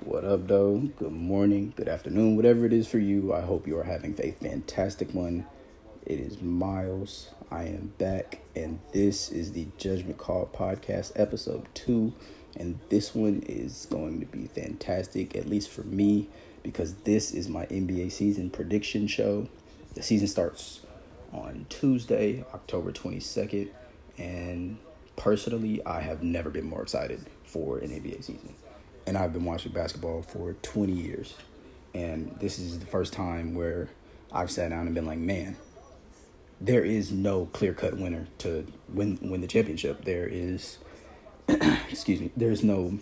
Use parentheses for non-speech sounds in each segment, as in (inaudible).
What up, though? Good morning, good afternoon, whatever it is for you. I hope you are having a fantastic one. It is Miles. I am back, and this is the Judgment Call Podcast, episode two. And this one is going to be fantastic, at least for me, because this is my NBA season prediction show. The season starts on Tuesday, October 22nd, and personally, I have never been more excited for an NBA season. And I've been watching basketball for 20 years. And this is the first time where I've sat down and been like, man, there is no clear cut winner to win win the championship. There is (clears throat) excuse me, there's no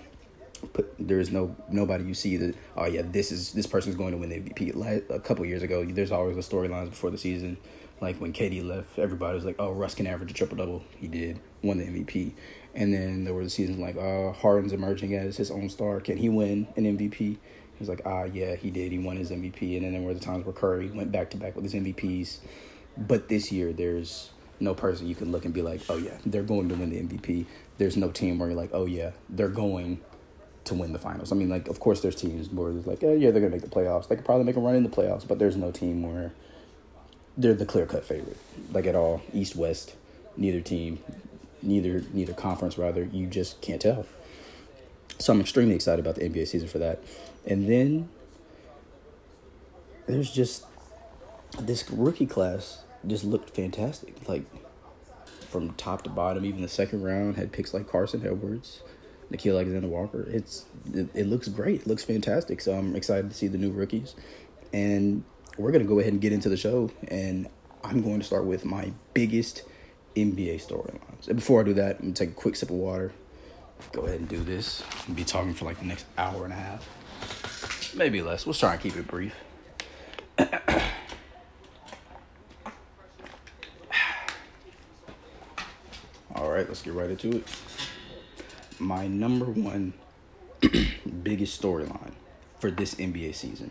put there's no nobody you see that oh yeah this is this person's going to win the MVP. a couple years ago, there's always the storylines before the season like when KD left, everybody was like, "Oh, Russ can average a triple double." He did, won the MVP. And then there were the seasons like, "Uh, Harden's emerging as his own star. Can he win an MVP?" He was like, "Ah, yeah, he did. He won his MVP." And then there were the times where Curry went back to back with his MVPs. But this year, there's no person you can look and be like, "Oh yeah, they're going to win the MVP." There's no team where you're like, "Oh yeah, they're going." to win the finals. I mean, like, of course, there's teams where it's like, oh, yeah, they're gonna make the playoffs. They could probably make a run in the playoffs, but there's no team where they're the clear cut favorite, like at all. East West, neither team, neither neither conference rather. You just can't tell. So I'm extremely excited about the NBA season for that. And then there's just this rookie class just looked fantastic. Like from top to bottom, even the second round had picks like Carson Edwards, Nickeil Alexander Walker. It's it, it looks great. It looks fantastic. So I'm excited to see the new rookies. And we're to go ahead and get into the show. And I'm going to start with my biggest NBA storylines. And before I do that, I'm to take a quick sip of water. Go ahead and do this. I'll be talking for like the next hour and a half. Maybe less. We'll try and keep it brief. (clears throat) All right, let's get right into it. My number one (clears throat) biggest storyline for this NBA season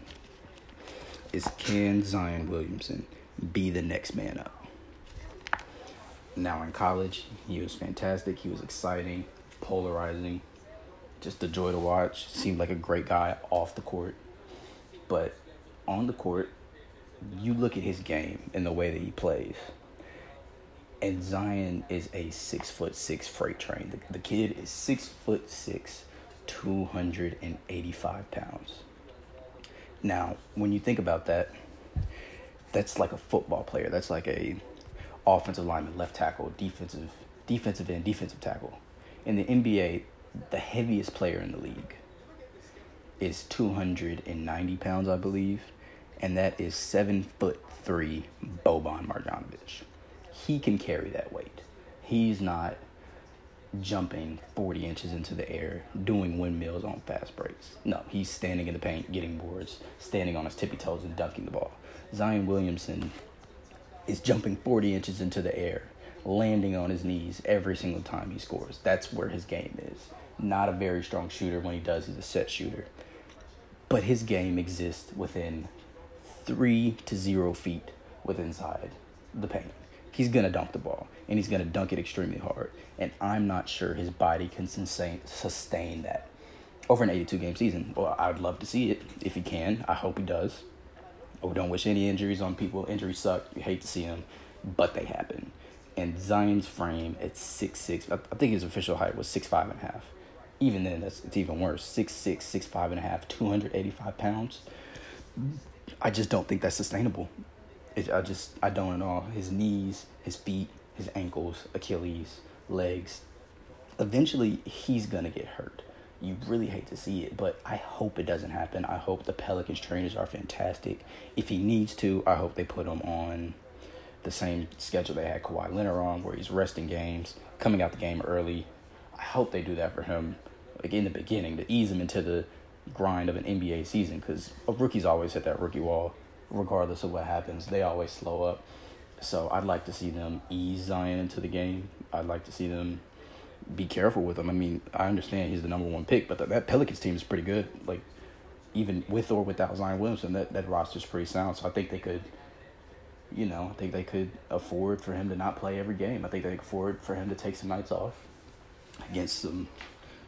is can Zion Williamson be the next man up? Now in college, he was fantastic. He was exciting, polarizing, just a joy to watch. Seemed like a great guy off the court. But on the court, you look at his game and the way that he plays. And Zion is a six foot six freight train. The, the kid is six foot six, 285 pounds now, when you think about that, that's like a football player. That's like a offensive lineman, left tackle, defensive defensive end, defensive tackle. In the NBA, the heaviest player in the league is 290 pounds, I believe, and that is seven foot three Boban Marjanovic. He can carry that weight. He's not jumping 40 inches into the air, doing windmills on fast breaks. No, he's standing in the paint, getting boards, standing on his tippy toes and dunking the ball. Zion Williamson is jumping 40 inches into the air, landing on his knees every single time he scores. That's where his game is. Not a very strong shooter when he does, he's a set shooter. But his game exists within three to zero feet within inside the paint he's going to dunk the ball and he's going to dunk it extremely hard. And I'm not sure his body can sustain, sustain that over an 82 game season. Well, I would love to see it if he can. I hope he does. We don't wish any injuries on people. Injuries suck. You hate to see them, but they happen. And Zion's frame at six six, I think his official height was six five and a half. Even then, that's it's even worse. Six six, six five and a half, two hundred eighty five pounds. I just don't think that's sustainable. It, I just I don't know his knees, his feet, his ankles, Achilles, legs. Eventually, he's gonna get hurt. You really hate to see it, but I hope it doesn't happen. I hope the Pelicans trainers are fantastic. If he needs to, I hope they put him on the same schedule they had Kawhi Leonard on, where he's resting games, coming out the game early. I hope they do that for him, like in the beginning, to ease him into the grind of an NBA season, because rookies always hit that rookie wall regardless of what happens. They always slow up. So I'd like to see them ease Zion into the game. I'd like to see them be careful with him. I mean, I understand he's the number one pick, but the, that Pelicans team is pretty good. Like, even with or without Zion Williamson, that, that roster's pretty sound. So I think they could, you know, I think they could afford for him to not play every game. I think they could afford for him to take some nights off against some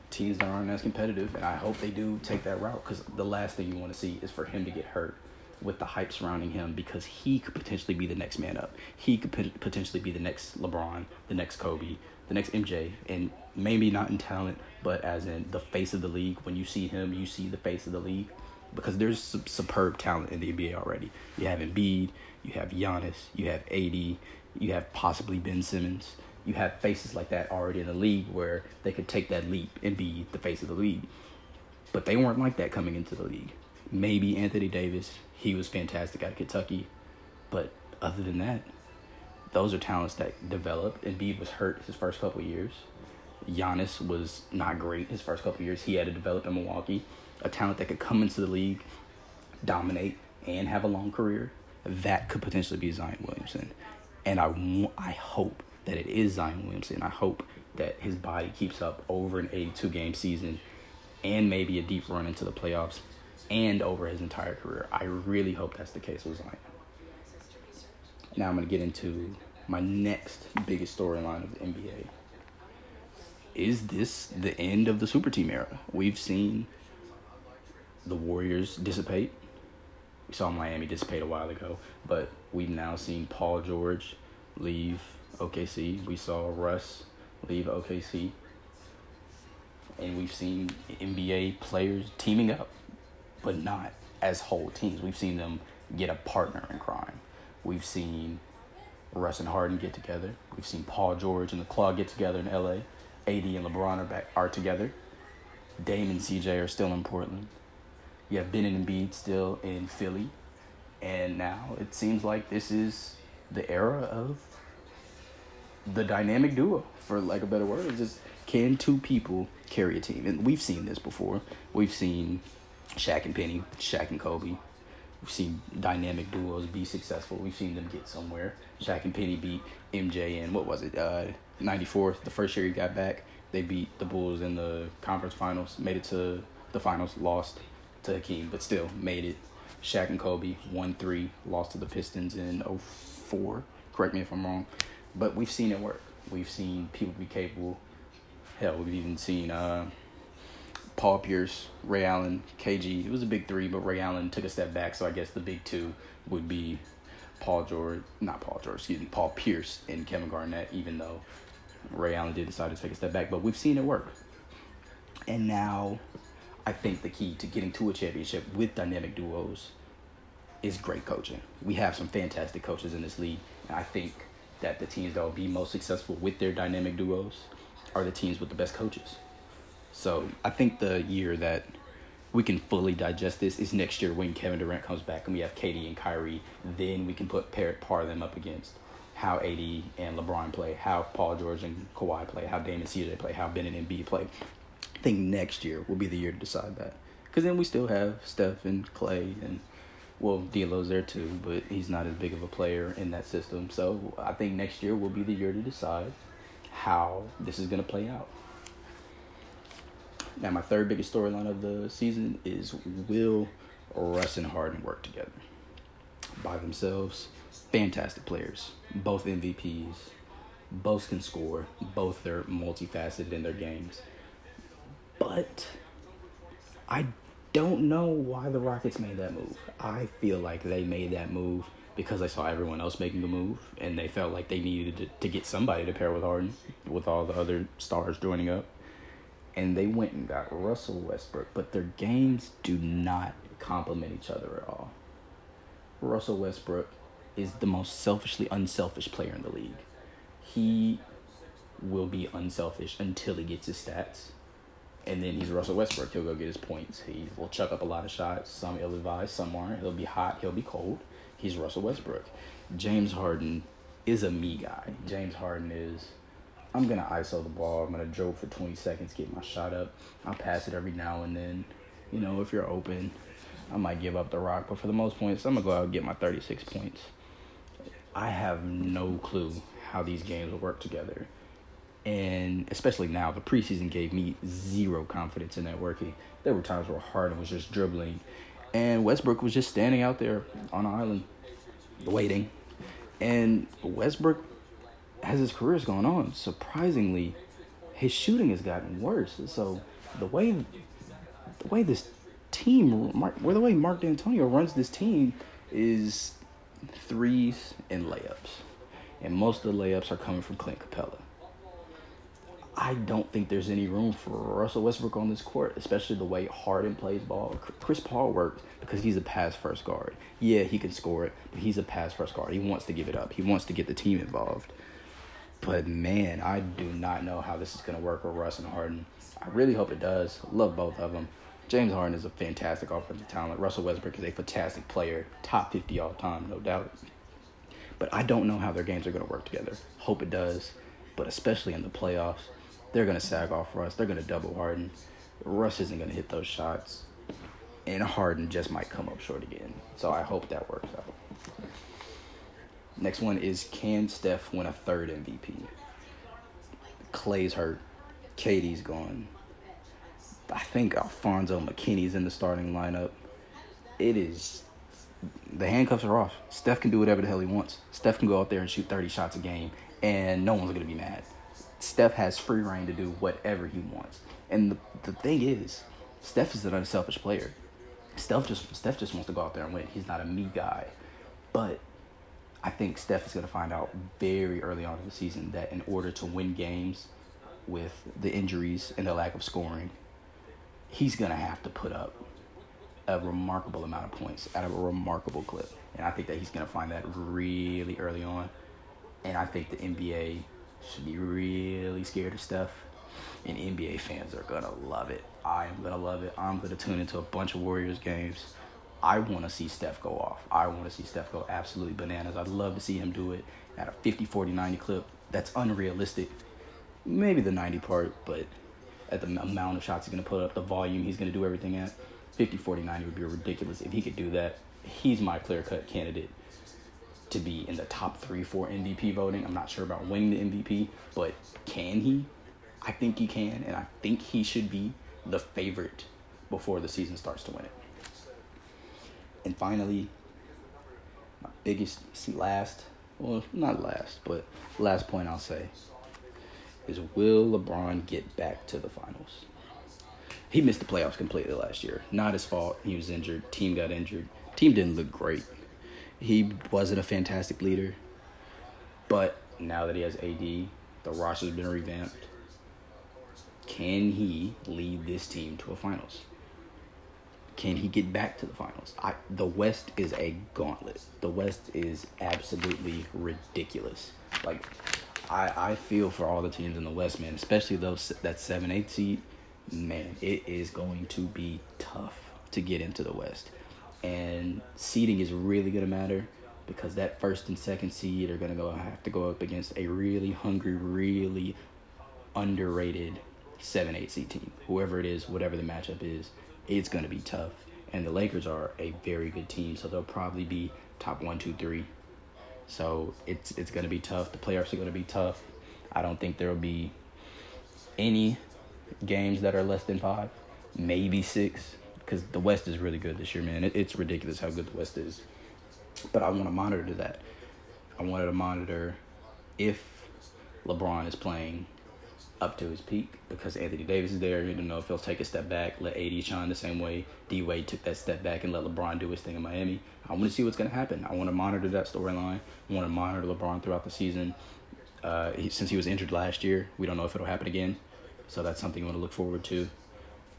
teams that aren't as competitive, and I hope they do take that route because the last thing you want to see is for him to get hurt with the hype surrounding him because he could potentially be the next man up. He could potentially be the next LeBron, the next Kobe, the next MJ, and maybe not in talent, but as in the face of the league. When you see him, you see the face of the league because there's some superb talent in the NBA already. You have Embiid, you have Giannis, you have AD, you have possibly Ben Simmons. You have faces like that already in the league where they could take that leap and be the face of the league. But they weren't like that coming into the league. Maybe Anthony Davis, he was fantastic out of Kentucky. But other than that, those are talents that develop. Embiid was hurt his first couple years. Giannis was not great his first couple years. He had to develop in Milwaukee. A talent that could come into the league, dominate, and have a long career. That could potentially be Zion Williamson. And I, I hope that it is Zion Williamson. I hope that his body keeps up over an 82 game season and maybe a deep run into the playoffs and over his entire career. I really hope that's the case with Zion. Now I'm going to get into my next biggest storyline of the NBA. Is this the end of the super team era? We've seen the Warriors dissipate. We saw Miami dissipate a while ago, but we've now seen Paul George leave OKC. We saw Russ leave OKC. And we've seen NBA players teaming up, but not as whole teams. We've seen them get a partner in crime. We've seen Russ and Harden get together. We've seen Paul George and the Claw get together in LA. AD and LeBron are back are together. Dame and CJ are still in Portland. You have Ben and Embiid still in Philly. And now it seems like this is the era of the dynamic duo, for like a better word. It's just can two people carry a team? And we've seen this before. We've seen Shaq and Penny, Shaq and Kobe. We've seen dynamic duos be successful. We've seen them get somewhere. Shaq and Penny beat MJ in what was it? Uh, 94. The first year he got back, they beat the Bulls in the conference finals. Made it to the finals, lost to Hakeem, but still made it. Shaq and Kobe won three, lost to the Pistons in 04. Correct me if I'm wrong. But we've seen it work. We've seen people be capable. Hell, we've even seen uh, Paul Pierce, Ray Allen, KG. It was a big three, but Ray Allen took a step back. So I guess the big two would be Paul George, not Paul George, excuse me, Paul Pierce and Kevin Garnett, even though Ray Allen did decide to take a step back. But we've seen it work. And now I think the key to getting to a championship with dynamic duos is great coaching. We have some fantastic coaches in this league. And I think that the teams that will be most successful with their dynamic duos are the teams with the best coaches. So I think the year that we can fully digest this is next year when Kevin Durant comes back and we have KD and Kyrie. Then we can put pair par them up against how AD and LeBron play, how Paul George and Kawhi play, how Dame and CJ play, how Ben and Embiid play. I think next year will be the year to decide that. Because then we still have Steph and Clay and well, D'Lo's there too, but he's not as big of a player in that system. So I think next year will be the year to decide how this is going to play out. Now, my third biggest storyline of the season is will Russ and Harden work together? By themselves, fantastic players, both MVPs, both can score, both are multifaceted in their games. But I don't know why the Rockets made that move. I feel like they made that move because they saw everyone else making a move and they felt like they needed to, to get somebody to pair with Harden with all the other stars joining up. And they went and got Russell Westbrook, but their games do not complement each other at all. Russell Westbrook is the most selfishly unselfish player in the league. He will be unselfish until he gets his stats and then he's Russell Westbrook. He'll go get his points. He will chuck up a lot of shots. Some ill advised, some aren't. He'll be hot. He'll be cold. He's Russell Westbrook. James Harden is a me guy. James Harden is. I'm gonna ISO the ball. I'm gonna dribble for 20 seconds, get my shot up. I'll pass it every now and then. You know, if you're open, I might give up the rock. But for the most points, I'm gonna go out and get my 36 points. I have no clue how these games will work together and especially now, the preseason gave me zero confidence in that working. There were times where Harden was just dribbling, and Westbrook was just standing out there on an island, waiting. And Westbrook, as his career's gone on, surprisingly, his shooting has gotten worse. So the way the way this team, where the way Mark D'Antoni runs this team is threes and layups, and most of the layups are coming from Clint Capela. I don't think there's any room for Russell Westbrook on this court, especially the way Harden plays ball. Chris Paul works because he's a pass first guard. Yeah, he can score it, but he's a pass first guard. He wants to give it up. He wants to get the team involved. But man, I do not know how this is going to work with Russ and Harden. I really hope it does. Love both of them. James Harden is a fantastic offensive talent. Russell Westbrook is a fantastic player, top 50 all time, no doubt. But I don't know how their games are going to work together. Hope it does, but especially in the playoffs, they're going to sag off Russ. They're going to double Harden. Russ isn't going to hit those shots, and Harden just might come up short again. So I hope that works out. Next one is can Steph win a third MVP? Clay's hurt. KD's gone. I think Alfonzo McKinnie's in the starting lineup. It is the handcuffs are off. Steph can do whatever the hell he wants. Steph can go out there and shoot 30 shots a game and no one's going to be mad. Steph has free reign to do whatever he wants. And the, the thing is, Steph is an unselfish player. Steph just Steph just wants to go out there and win. He's not a me guy. But I think Steph is going to find out very early on in the season that in order to win games with the injuries and the lack of scoring, he's going to have to put up a remarkable amount of points at a remarkable clip. And I think that he's going to find that really early on. And I think the NBA should be really scared of Steph. And NBA fans are going to love it. I am going to love it. I'm going to tune into a bunch of Warriors games. I want to see Steph go off. I want to see Steph go absolutely bananas. I'd love to see him do it at a 50, 40, 90 clip. That's unrealistic. Maybe the 90 part, but at the amount of shots he's going to put up, the volume he's going to do everything at, 50, 40, 90 would be ridiculous. If he could do that, he's my clear cut candidate to be in the top three, four MVP voting. I'm not sure about winning the MVP, but can he? I think he can, and I think he should be the favorite before the season starts to win it. And finally, my biggest, last, well, not last, but last point I'll say is will LeBron get back to the finals? He missed the playoffs completely last year. Not his fault. He was injured. Team got injured. Team didn't look great. He wasn't a fantastic leader. But now that he has AD, the roster's been revamped. Can he lead this team to a finals? Can he get back to the finals? I, the West is a gauntlet. The West is absolutely ridiculous. Like I, I feel for all the teams in the West, man, especially those that seven eight seed. Man, it is going to be tough to get into the West, and seeding is really gonna matter because that first and second seed are gonna go have to go up against a really hungry, really underrated seven eight seed team. Whoever it is, whatever the matchup is, it's gonna be tough. And the Lakers are a very good team, so they'll probably be top one, two, three so it's it's gonna be tough. The playoffs are gonna be tough. I don't think there will be any games that are less than five, maybe six, because the West is really good this year, man. It, it's ridiculous how good the West is. But I want to monitor that. I wanted to monitor if LeBron is playing up to his peak because Anthony Davis is there. You don't know if he'll take a step back, let AD shine the same way D Wade took that step back and let LeBron do his thing in Miami. I want to see what's going to happen. I want to monitor that storyline. I want to monitor LeBron throughout the season. Uh, he, since he was injured last year, we don't know if it'll happen again. So that's something you want to look forward to.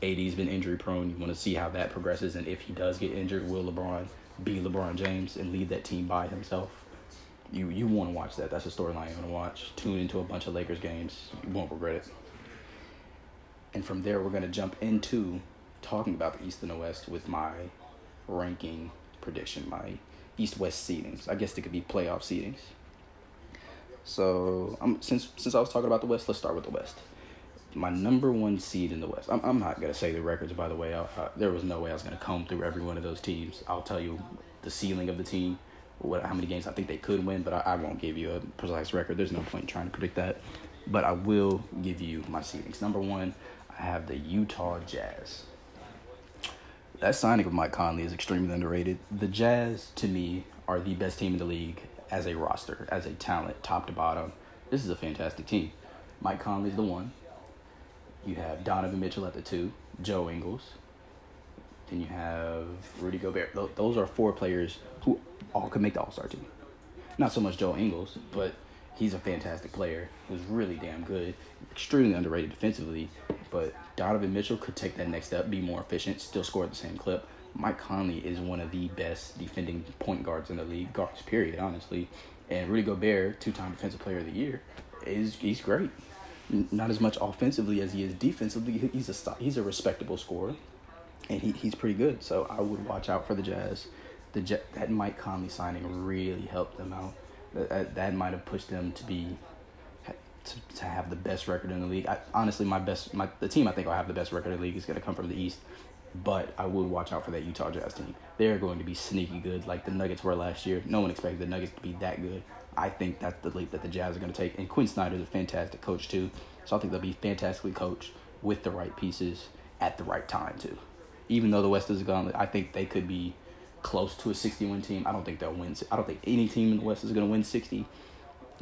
AD's been injury prone. You want to see how that progresses, and if he does get injured, will LeBron be LeBron James and lead that team by himself? You you want to watch that. That's a storyline you want to watch. Tune into a bunch of Lakers games. You won't regret it. And from there, we're gonna jump into talking about the East and the West with my ranking prediction, my East-West seedings. I guess it could be playoff seedings. So, um, since since I was talking about the West, let's start with the West. My number one seed in the West. I'm I'm not gonna say the records, by the way. I, I, there was no way I was gonna comb through every one of those teams. I'll tell you the ceiling of the team what how many games I think they could win, but I, I won't give you a precise record. There's no point in trying to predict that. But I will give you my seedings. Number one, I have the Utah Jazz. That signing of Mike Conley is extremely underrated. The Jazz, to me, are the best team in the league as a roster, as a talent, top to bottom. This is a fantastic team. Mike Conley's the one. You have Donovan Mitchell at the two, Joe Ingles. Then you have Rudy Gobert. Those are four players all could make the All Star team. Not so much Joe Ingles, but he's a fantastic player. Who's really damn good, extremely underrated defensively. But Donovan Mitchell could take that next step, be more efficient, still score at the same clip. Mike Conley is one of the best defending point guards in the league, guards period, honestly. And Rudy Gobert, two-time Defensive Player of the Year, is he's great. Not as much offensively as he is defensively. He's a he's a respectable scorer, and he, he's pretty good. So I would watch out for the Jazz. The that Mike Conley signing really helped them out. That, that might have pushed them to be to, to have the best record in the league. I, honestly, my best my the team I think will have the best record in the league is going to come from the East. But I would watch out for that Utah Jazz team. They're going to be sneaky good, like the Nuggets were last year. No one expected the Nuggets to be that good. I think that's the leap that the Jazz are going to take. And Quin Snyder's a fantastic coach too, so I think they'll be fantastically coached with the right pieces at the right time too. Even though the West is gone, I think they could be close to a 61 team. I don't think they'll win. I don't think any team in the West is going to win 60.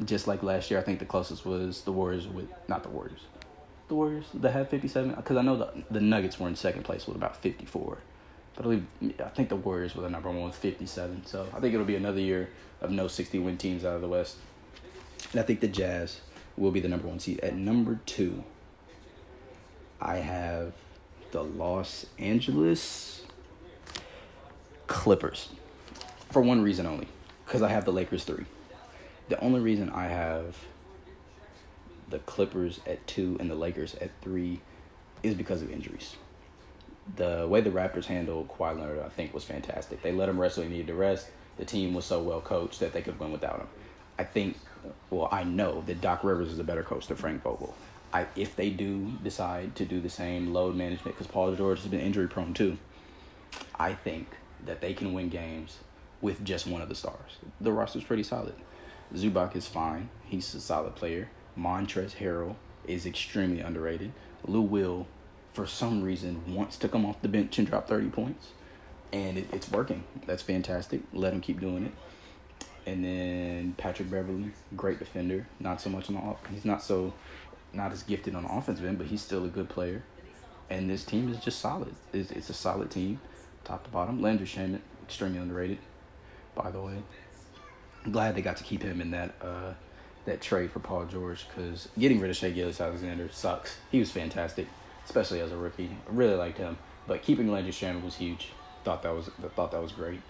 Just like last year, I think the closest was the Warriors with not the Warriors, the Warriors that had 57? Because I know the, the Nuggets were in second place with about 54. But I believe I think the Warriors were the number one with 57. So I think it'll be another year of no 60 win teams out of the West. And I think the Jazz will be the number one seed. At number two, I have the Los Angeles Clippers. For one reason only. Because I have the Lakers three. The only reason I have the Clippers at two and the Lakers at three is because of injuries. The way the Raptors handled Kawhi Leonard, I think, was fantastic. They let him rest when he needed to rest. The team was so well coached that they could win without him. I think, well, I know that Doc Rivers is a better coach than Frank Vogel. I, if they do decide to do the same load management, because Paul George has been injury prone too, I think that they can win games with just one of the stars. The roster's pretty solid. Zubac is fine. He's a solid player. Montrezl Harrell is extremely underrated. Lou Will, for some reason, wants to come off the bench and drop 30 points. And it, it's working. That's fantastic. Let him keep doing it. And then Patrick Beverley, great defender. Not so much on the off. He's not so, not as gifted on the offensive end, but he's still a good player. And this team is just solid. It's, it's a solid team, top to bottom. Landry Shamet, extremely underrated, by the way. I'm glad they got to keep him in that uh, that trade for Paul George because getting rid of Shai Gilgeous-Alexander sucks. He was fantastic, especially as a rookie. I really liked him, but keeping Landry Shamet was huge. Thought that was thought that was great.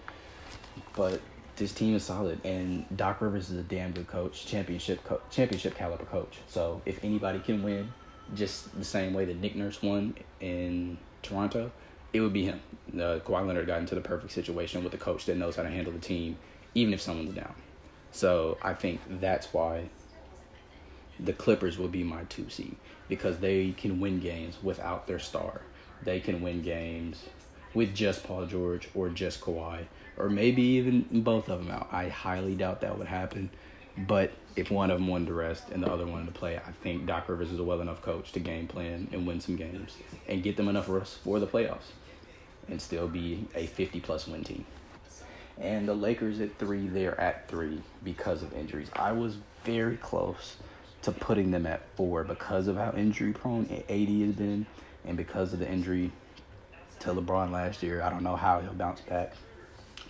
But this team is solid, and Doc Rivers is a damn good coach, championship co- championship caliber coach. So if anybody can win, just the same way that Nick Nurse won in Toronto, it would be him. Uh, Kawhi Leonard got into the perfect situation with a coach that knows how to handle the team, even if someone's down. So I think that's why the Clippers will be my two seed because they can win games without their star. They can win games with just Paul George or just Kawhi or maybe even both of them out. I highly doubt that would happen. But if one of them wanted to rest and the other wanted to play, I think Doc Rivers is a well enough coach to game plan and win some games and get them enough rest for the playoffs and still be a 50 plus win team. And the Lakers at three, they're at three because of injuries. I was very close to putting them at four because of how injury prone AD has been and because of the injury to LeBron last year. I don't know how he'll bounce back,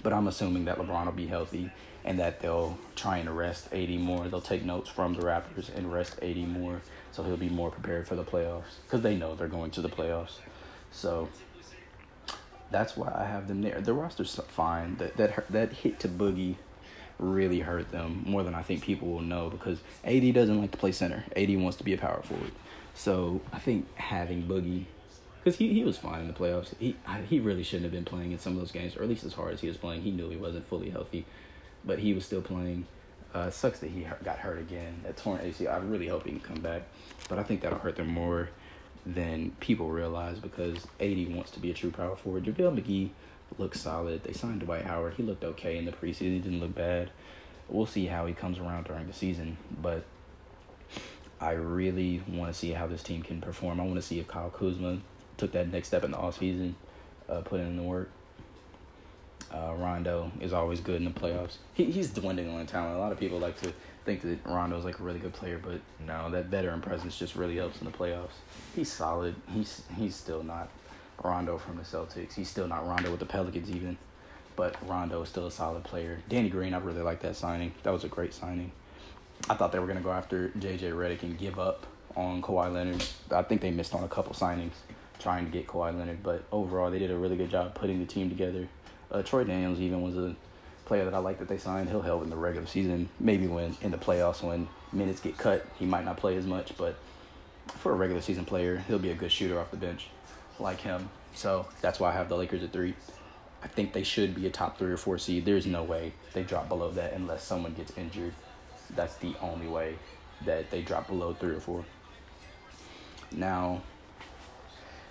but I'm assuming that LeBron will be healthy and that they'll try and rest AD more. They'll take notes from the Raptors and rest AD more so he'll be more prepared for the playoffs because they know they're going to the playoffs. So that's why I have them there. The roster's fine. That that that hit to Boogie really hurt them more than I think people will know because AD doesn't like to play center. AD wants to be a power forward. So I think having Boogie, because he, he was fine in the playoffs. He he really shouldn't have been playing in some of those games, or at least as hard as he was playing. He knew he wasn't fully healthy, but he was still playing. Uh, sucks that he got hurt again. That torn ACL. I really hope he can come back, but I think that'll hurt them more than people realize because AD wants to be a true power forward. JaVale McGee looks solid. They signed Dwight Howard. He looked okay in the preseason. He didn't look bad. We'll see how he comes around during the season, but I really want to see how this team can perform. I want to see if Kyle Kuzma took that next step in the offseason, uh, put in the work. Uh, Rondo is always good in the playoffs. He, he's dwindling on talent. A lot of people like to think that Rondo's like a really good player, but no, that veteran presence just really helps in the playoffs. He's solid. He's he's still not Rondo from the Celtics. He's still not Rondo with the Pelicans even, but Rondo is still a solid player. Danny Green, I really like that signing. That was a great signing. I thought they were gonna go after JJ Redick and give up on Kawhi Leonard. I think they missed on a couple signings trying to get Kawhi Leonard, but overall they did a really good job putting the team together. Uh, Troy Daniels even was a player that I like that they signed. He'll help in the regular season. Maybe when in the playoffs when minutes get cut, he might not play as much, but for a regular season player, he'll be a good shooter off the bench, like him. So that's why I have the Lakers at three. I think they should be a top three or four seed. There's no way they drop below that unless someone gets injured. That's the only way that they drop below three or four. Now,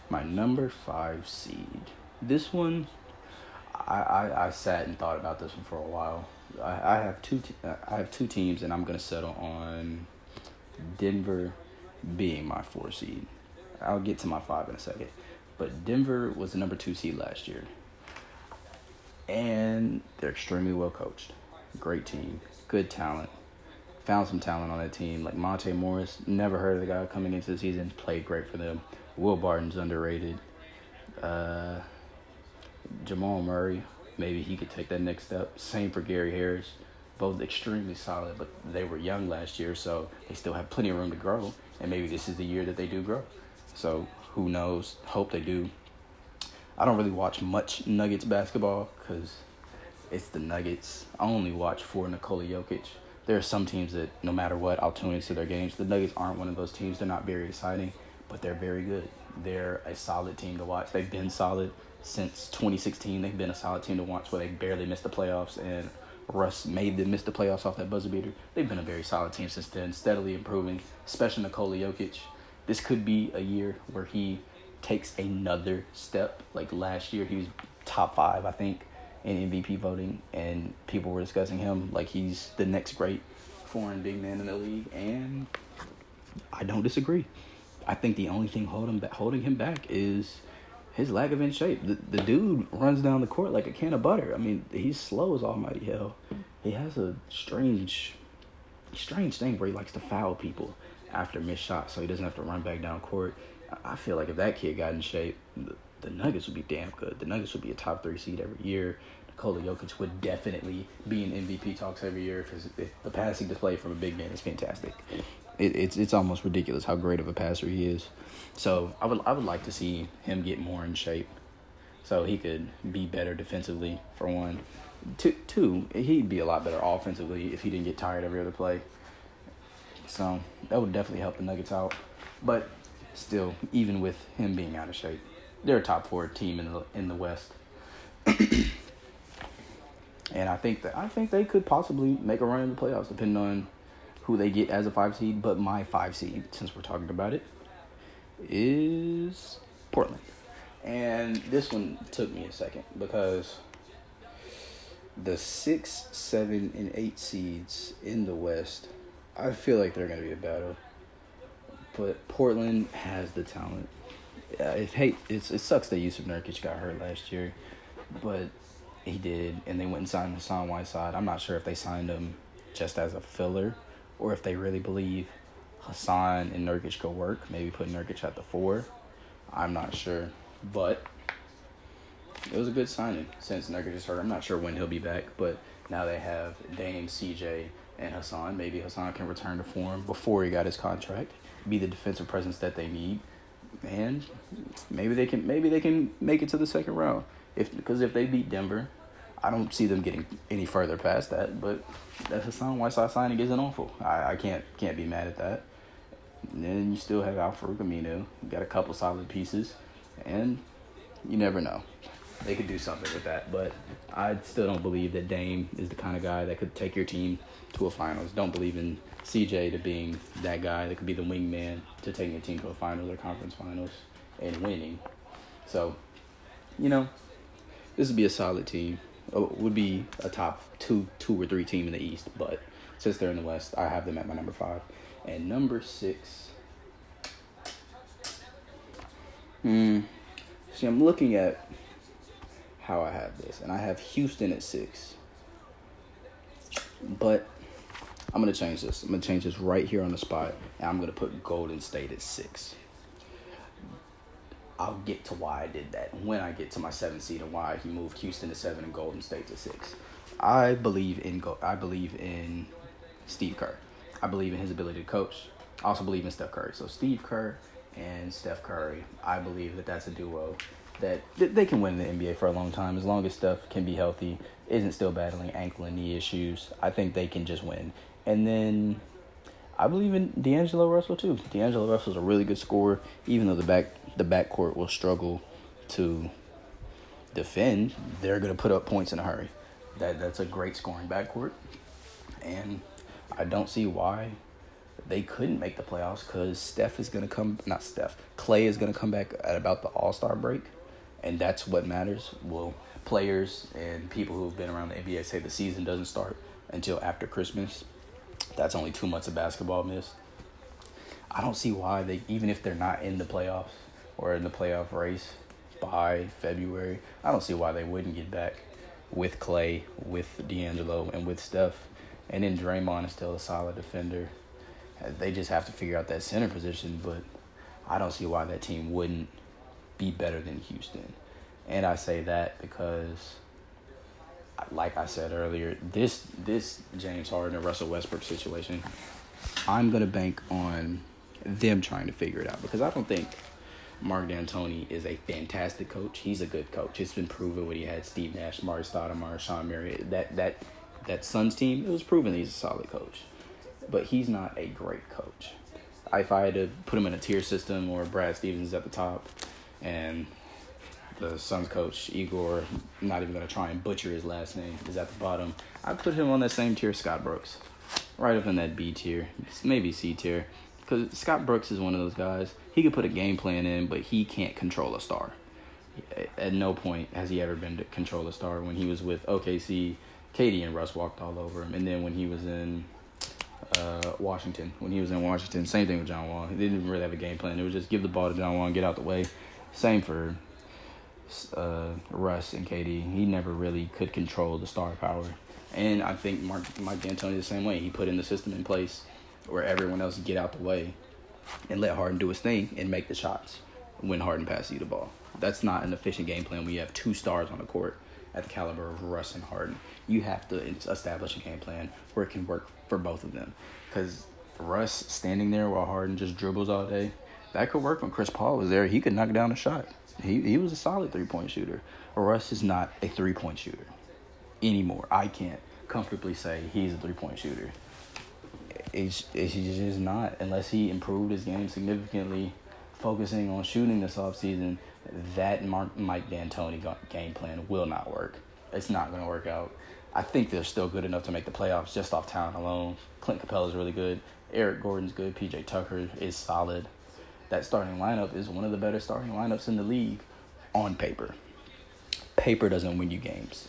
my number five seed. This one I, I, I sat and thought about this one for a while. I, I have two te- I have two teams, and I'm gonna settle on Denver being my four seed. I'll get to my five in a second, but Denver was the number two seed last year, and they're extremely well coached. Great team, good talent. Found some talent on that team, like Monte Morris. Never heard of the guy coming into the season. Played great for them. Will Barton's underrated. Uh, Jamal Murray, maybe he could take that next step. Same for Gary Harris. Both extremely solid, but they were young last year, so they still have plenty of room to grow. And maybe this is the year that they do grow. So who knows? Hope they do. I don't really watch much Nuggets basketball because it's the Nuggets. I only watch for Nikola Jokic. There are some teams that no matter what, I'll tune into their games. The Nuggets aren't one of those teams. They're not very exciting, but they're very good. They're a solid team to watch. They've been solid since 2016. They've been a solid team to watch where they barely missed the playoffs and Russ made them miss the playoffs off that buzzer beater. They've been a very solid team since then, steadily improving, especially Nikola Jokic. This could be a year where he takes another step. Like last year, he was top five, I think, in MVP voting, and people were discussing him like he's the next great foreign big man in the league, and I don't disagree. I think the only thing holding holding him back is his lack of in shape. The, the dude runs down the court like a can of butter. I mean, he's slow as almighty hell. He has a strange, strange thing where he likes to foul people after missed shots, so he doesn't have to run back down court. I feel like if that kid got in shape, the, the Nuggets would be damn good. The Nuggets would be a top three seed every year. Nikola Jokic would definitely be in MVP talks every year because the passing display from a big man is fantastic. It, it's it's almost ridiculous how great of a passer he is. So I would I would like to see him get more in shape, so he could be better defensively for one. Two, two, he'd be a lot better offensively if he didn't get tired every other play. So that would definitely help the Nuggets out. But still, even with him being out of shape, they're a top four team in the in the West. (coughs) and I think that I think they could possibly make a run in the playoffs, depending on who they get as a five seed. But my five seed, since we're talking about it, is Portland. And this one took me a second because the six, seven, and eight seeds in the West, I feel like they're going to be a battle. But Portland has the talent. Yeah, it hate it's it sucks that Jusuf Nurkic got hurt last year, but he did, and they went and signed Hassan Whiteside. I'm not sure if they signed him just as a filler, or if they really believe Hassan and Nurkic could work. Maybe put Nurkic at the four. I'm not sure, but it was a good signing since Nurkic is hurt. I'm not sure when he'll be back, but now they have Dame, CJ, and Hassan. Maybe Hassan can return to form before he got his contract, be the defensive presence that they need, and maybe they can maybe they can make it to the second round. If because if they beat Denver, I don't see them getting any further past that. But that Hassan Whiteside signing isn't awful. I, I can't can't be mad at that. And then you still have Al-Farouq Aminu. You got a couple solid pieces, and you never know. They could do something with that, but I still don't believe that Dame is the kind of guy that could take your team to a finals. Don't believe in CJ to being that guy that could be the wingman to taking a team to a finals or conference finals and winning. So, you know, this would be a solid team. Uh, would be a top two, two or three team in the East, but since they're in the West, I have them at my number five. And number six. Hmm. See, I'm looking at how I have this, and I have Houston at six. But I'm gonna change this. I'm gonna change this right here on the spot, and I'm gonna put Golden State at six. I'll get to why I did that when I get to my seventh seed and why he moved Houston to seven and Golden State to six. I believe in go. I believe in Steve Kerr. I believe in his ability to coach. I also believe in Steph Curry. So Steve Kerr and Steph Curry, I believe that that's a duo that they can win the NBA for a long time as long as Steph can be healthy, isn't still battling ankle and knee issues. I think they can just win. And then I believe in D'Angelo Russell too. D'Angelo Russell's a really good scorer, even though the back the backcourt will struggle to defend. They're gonna put up points in a hurry. That that's a great scoring backcourt, and I don't see why they couldn't make the playoffs because Steph is gonna come. Not Steph. Clay is gonna come back at about the All Star break, and that's what matters. Well, players and people who've been around the NBA say the season doesn't start until after Christmas. That's only two months of basketball missed. I don't see why they, even if they're not in the playoffs or in the playoff race by February, I don't see why they wouldn't get back with Clay, with D'Angelo, and with Steph. And then Draymond is still a solid defender. Uh, they just have to figure out that center position, but I don't see why that team wouldn't be better than Houston. And I say that because like I said earlier, this this James Harden and Russell Westbrook situation, I'm gonna bank on them trying to figure it out because I don't think Mark D'Antoni is a fantastic coach. He's a good coach. It's been proven when he had Steve Nash, Marty Stoudemire, Shawn Marion. That that that Suns team, it was proven he's a solid coach, but he's not a great coach. If I had to put him in a tier system or Brad Stevens at the top, and the Suns coach Igor, not even gonna try and butcher his last name, is at the bottom. I put him on that same tier, Scott Brooks, right up in that B tier, maybe C tier, because Scott Brooks is one of those guys. He could put a game plan in, but he can't control a star. At no point has he ever been to control a star. When he was with OKC, KD and Russ walked all over him, and then when he was in uh, Washington, when he was in Washington, same thing with John Wall. He didn't really have a game plan. It was just give the ball to John Wall and get out the way. Same for uh, Russ and KD. He never really could control the star power. And I think Mark Mike D'Antoni the same way. He put in the system in place where everyone else get out the way and let Harden do his thing and make the shots when Harden passes you the ball. That's not an efficient game plan when you have two stars on the court at the caliber of Russ and Harden. You have to establish a game plan where it can work for both of them. Because Russ standing there while Harden just dribbles all day, that could work when Chris Paul was there. He could knock down a shot. He he was a solid three point shooter. Russ is not a three point shooter anymore. I can't comfortably say he's a three point shooter. It's, it's just not unless he improved his game significantly, focusing on shooting this offseason, that Mark, Mike D'Antoni game plan will not work. It's not going to work out. I think they're still good enough to make the playoffs just off talent alone. Clint Capela is really good. Eric Gordon's good. PJ Tucker is solid that starting lineup is one of the better starting lineups in the league on paper. Paper doesn't win you games.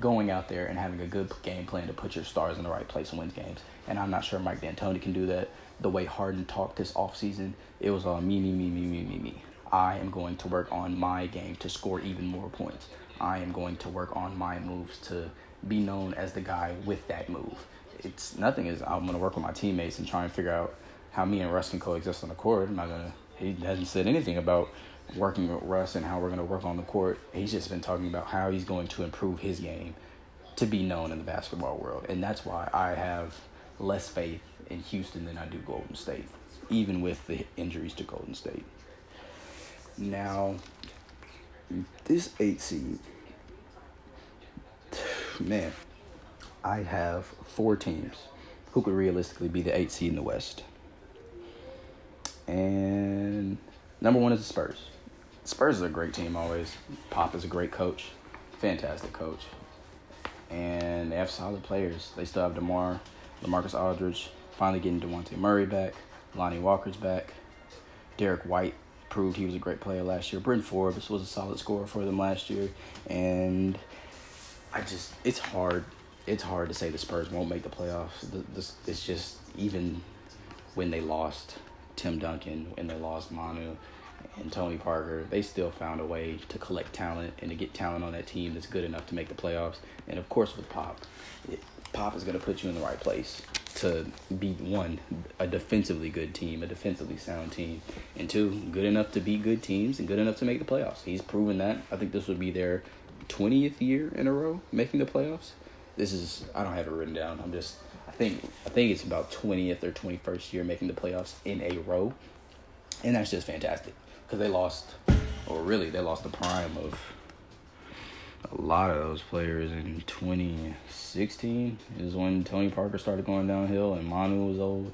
Going out there and having a good game plan to put your stars in the right place wins games. And I'm not sure Mike D'Antoni can do that. The way Harden talked this offseason, it was all me, me, me, me, me, me, me. I am going to work on my game to score even more points. I am going to work on my moves to be known as the guy with that move. It's nothing is I'm going to work with my teammates and try and figure out how me and Russ can coexist on the court. I'm not to he hasn't said anything about working with Russ and how we're going to work on the court. He's just been talking about how he's going to improve his game to be known in the basketball world. And that's why I have less faith in Houston than I do Golden State, even with the injuries to Golden State. Now, this eight seed, man, I have four teams who could realistically be the eight seed in the West. And number one is the Spurs. Spurs is a great team always. Pop is a great coach, fantastic coach, and they have solid players. They still have Demar, LaMarcus Aldridge, finally getting Dejounte Murray back. Lonnie Walker's back. Derrick White proved he was a great player last year. Bryn Forbes was a solid scorer for them last year, and I just it's hard. It's hard to say the Spurs won't make the playoffs. it's just even when they lost Tim Duncan and they lost Manu and Tony Parker, they still found a way to collect talent and to get talent on that team that's good enough to make the playoffs. And of course, with Pop, it, Pop is going to put you in the right place to be one, a defensively good team, a defensively sound team, and two, good enough to beat good teams and good enough to make the playoffs. He's proven that. I think this would be their 20th year in a row making the playoffs. This is I don't have it written down. I'm just I think I think it's about 20th or 21st year making the playoffs in a row. And that's just fantastic because they lost, or really, they lost the prime of a lot of those players in 2016 is when Tony Parker started going downhill and Manu was old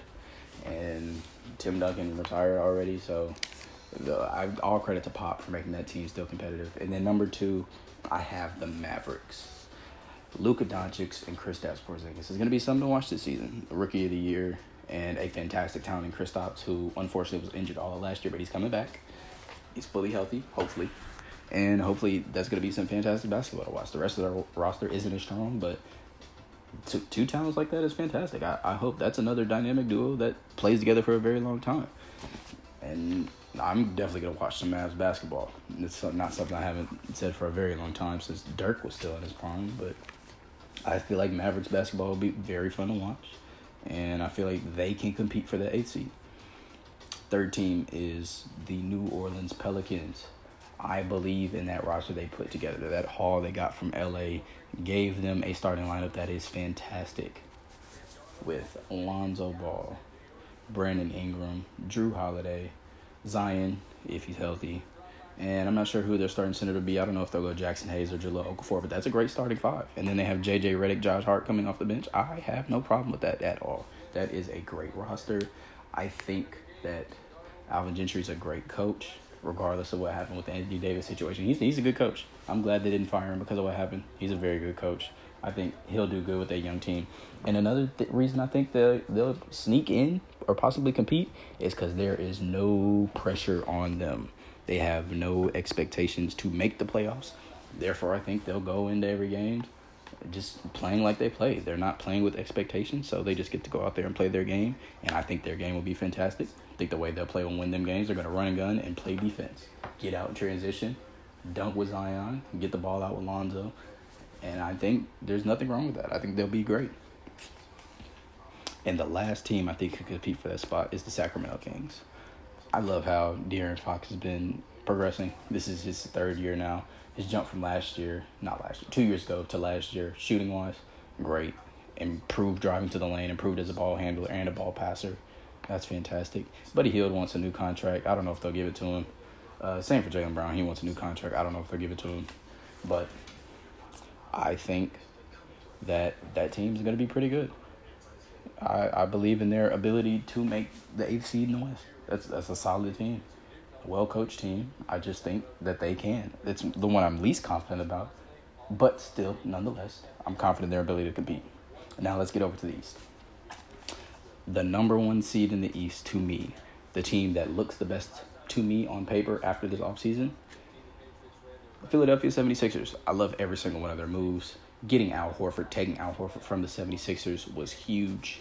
and Tim Duncan retired already. So the, I all credit to Pop for making that team still competitive. And then number two, I have the Mavericks. Luka Doncic and Kristaps Porzingis is going to be something to watch this season. Rookie of the year and a fantastic talent in Kristaps, who unfortunately was injured all of last year, but he's coming back. He's fully healthy, hopefully. And hopefully that's going to be some fantastic basketball to watch. The rest of the roster isn't as strong, but two, two talents like that is fantastic. I, I hope that's another dynamic duo that plays together for a very long time. And I'm definitely going to watch some Mavs basketball. It's not something I haven't said for a very long time since Dirk was still in his prime, but I feel like Mavericks basketball will be very fun to watch. And I feel like they can compete for the eighth seed. Third team is the New Orleans Pelicans. I believe in that roster they put together. That haul they got from LA gave them a starting lineup that is fantastic with Alonzo Ball, Brandon Ingram, Jrue Holiday, Zion, if he's healthy. And I'm not sure who their starting center to be. I don't know if they'll go Jaxson Hayes or Jahlil Okafor, but that's a great starting five. And then they have J.J. Redick, Josh Hart coming off the bench. I have no problem with that at all. That is a great roster. I think that Alvin Gentry is a great coach, regardless of what happened with the Anthony Davis situation. He's he's a good coach. I'm glad they didn't fire him because of what happened. He's a very good coach. I think he'll do good with that young team. And another th- reason I think they'll, they'll sneak in or possibly compete is because there is no pressure on them. They have no expectations to make the playoffs. Therefore, I think they'll go into every game just playing like they play. They're not playing with expectations, so they just get to go out there and play their game. And I think their game will be fantastic. Think the way they'll play will win them games. They're going to run and gun and play defense. Get out in transition, dunk with Zion, get the ball out with Lonzo. And I think there's nothing wrong with that. I think they'll be great. And the last team I think could compete for that spot is the Sacramento Kings. I love how De'Aaron Fox has been progressing. This is his third year now. His jump from last year, not last year, two years ago to last year, shooting wise, great. Improved driving to the lane, improved as a ball handler and a ball passer. That's fantastic. Buddy Hield wants a new contract. I don't know if they'll give it to him. Uh, same for Jaylen Brown. He wants a new contract. I don't know if they'll give it to him. But I think that that team's going to be pretty good. I, I believe in their ability to make the eighth seed in the West. That's that's a solid team, well coached team. I just think that they can. It's the one I'm least confident about, but still, nonetheless, I'm confident in their ability to compete. Now let's get over to the East. The number one seed in the East to me, the team that looks the best to me on paper after this offseason, Philadelphia 76ers. I love every single one of their moves. Getting Al Horford, taking Al Horford from the 76ers was huge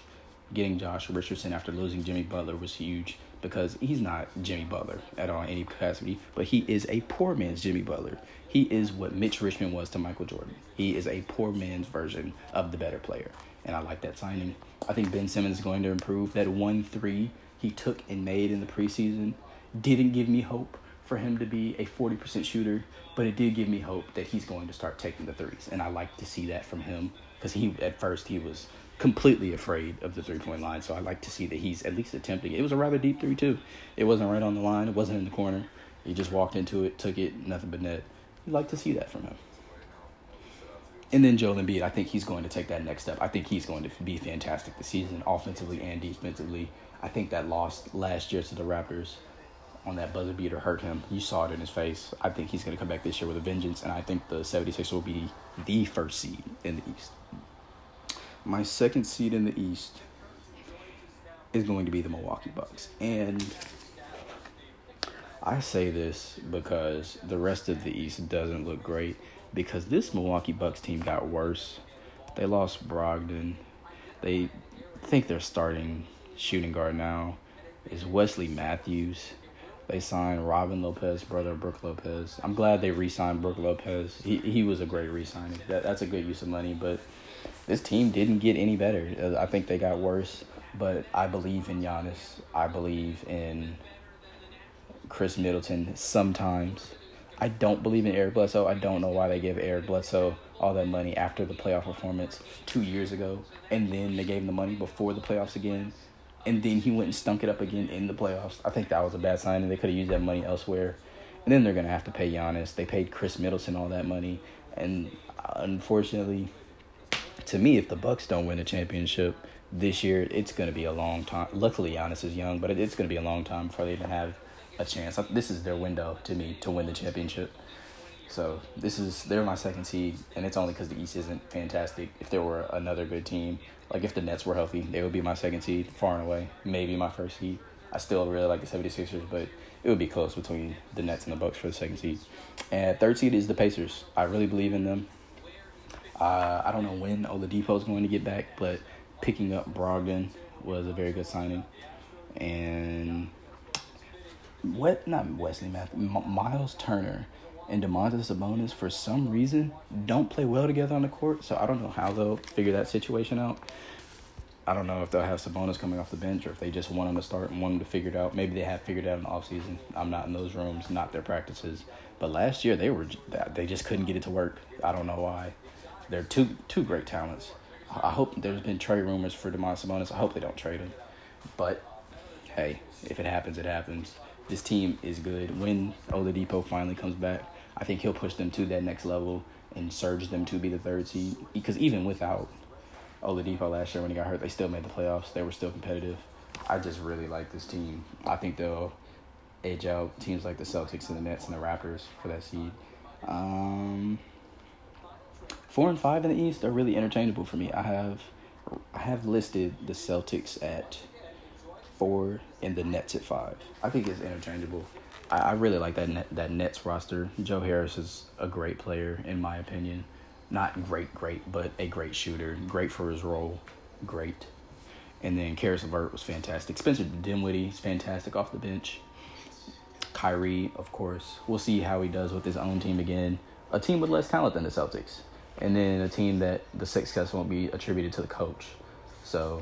getting Josh Richardson after losing Jimmy Butler was huge because he's not Jimmy Butler at all in any capacity, but he is a poor man's Jimmy Butler. He is what Mitch Richmond was to Michael Jordan. He is a poor man's version of the better player. And I like that signing. I think Ben Simmons is going to improve. That 1 3 he took and made in the preseason didn't give me hope for him to be a 40% shooter, but it did give me hope that he's going to start taking the threes. And I like to see that from him because he, at first, he was completely afraid of the three point line. So I like to see that he's at least attempting it. It was a rather deep three too. It wasn't right on the line. It wasn't in the corner. He just walked into it, took it, nothing but net. You like to see that from him. And then Joel Embiid, I think he's going to take that next step. I think he's going to be fantastic this season, offensively and defensively. I think that loss last year to the Raptors on that buzzer beater hurt him. You saw it in his face. I think he's going to come back this year with a vengeance, and I think the 76ers will be the first seed in the East my second seed in the East is going to be the Milwaukee Bucks. And I say this because the rest of the East doesn't look great because this Milwaukee Bucks team got worse. They lost Brogdon. They think they're starting shooting guard now is Wesley Matthews. They signed Robin Lopez, brother Brook Lopez. I'm glad they re-signed Brook Lopez. He he was a great re-signing. That, that's a good use of money, but this team didn't get any better. Uh, I think they got worse. But I believe in Giannis. I believe in Khris Middleton sometimes. I don't believe in Eric Bledsoe. I don't know why they gave Eric Bledsoe all that money after the playoff performance two years ago, and then they gave him the money before the playoffs again, and then he went and stunk it up again in the playoffs. I think that was a bad sign, and they could have used that money elsewhere. And then they're gonna have to pay Giannis. They paid Khris Middleton all that money, and unfortunately, to me, if the Bucks don't win a championship this year, it's gonna be a long time. Luckily, Giannis is young, but it's gonna be a long time before they even have a chance. This is their window to me to win the championship. So this is they're my second seed, and it's only because the East isn't fantastic. If there were another good team, like if the Nets were healthy, they would be my second seed, far and away. Maybe my first seed. I still really like the 76ers, but it would be close between the Nets and the Bucks for the second seed. And third seed is the Pacers. I really believe in them. Uh, I don't know when Oladipo is going to get back, but picking up Brogdon was a very good signing. And what? Not Wesley Matthews. Miles Turner and Domantas Sabonis for some reason don't play well together on the court. So I don't know how they'll figure that situation out. I don't know if they'll have Sabonis coming off the bench or if they just want him to start and want him to figure it out. Maybe they have figured it out in the offseason. I'm not in those rooms, not their practices. But last year they were they just couldn't get it to work. I don't know why. They're two two great talents. I hope there's been trade rumors for Domantas Sabonis. I hope they don't trade him. But hey, if it happens, it happens. This team is good. When Oladipo finally comes back, I think he'll push them to that next level and surge them to be the third seed. Because even without Oladipo last year when he got hurt, they still made the playoffs. They were still competitive. I just really like this team. I think they'll edge out teams like the Celtics and the Nets and the Raptors for that seed. Um, four and five in the East are really interchangeable for me. I have I have listed the Celtics at four and the Nets at five. I think it's interchangeable. I, I really like that net, that Nets roster. Joe Harris is a great player in my opinion. Not great, great, but a great shooter. Great for his role. Great. And then Caris LeVert was fantastic. Spencer Dinwiddie is fantastic off the bench. Kyrie, of course. We'll see how he does with his own team again. A team with less talent than the Celtics. And then a team that the success won't be attributed to the coach. So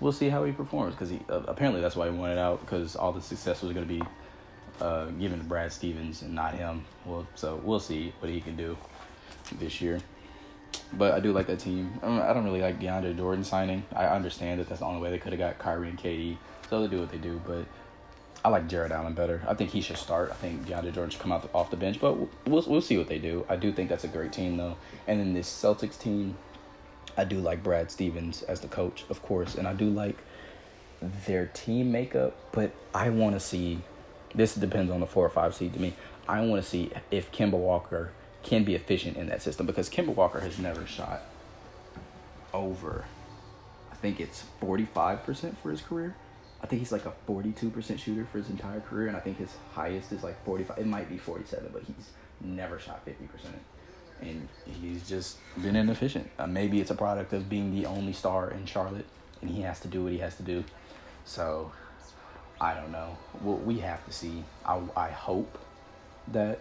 we'll see how he performs because he uh, apparently that's why he wanted out because all the success was going to be uh, given to Brad Stevens and not him. Well, so we'll see what he can do this year. But I do like that team. I don't really like DeAndre Jordan signing. I understand that that's the only way they could have got Kyrie and KD. So they do what they do. But I like Jarrett Allen better. I think he should start. I think DeAndre Jordan should come out off the bench. But we'll we'll see what they do. I do think that's a great team though. And then this Celtics team, I do like Brad Stevens as the coach, of course, and I do like their team makeup. But I want to see this depends on the four or five seed to me. I want to see if Kemba Walker can be efficient in that system because Kemba Walker has never shot over, I think it's 45% for his career. I think he's like a 42% shooter for his entire career, and I think his highest is like 45. It might be 47, but he's never shot 50%. And he's just been inefficient. Uh, maybe it's a product of being the only star in Charlotte, and he has to do what he has to do. So I don't know. Well, we have to see. I, I hope that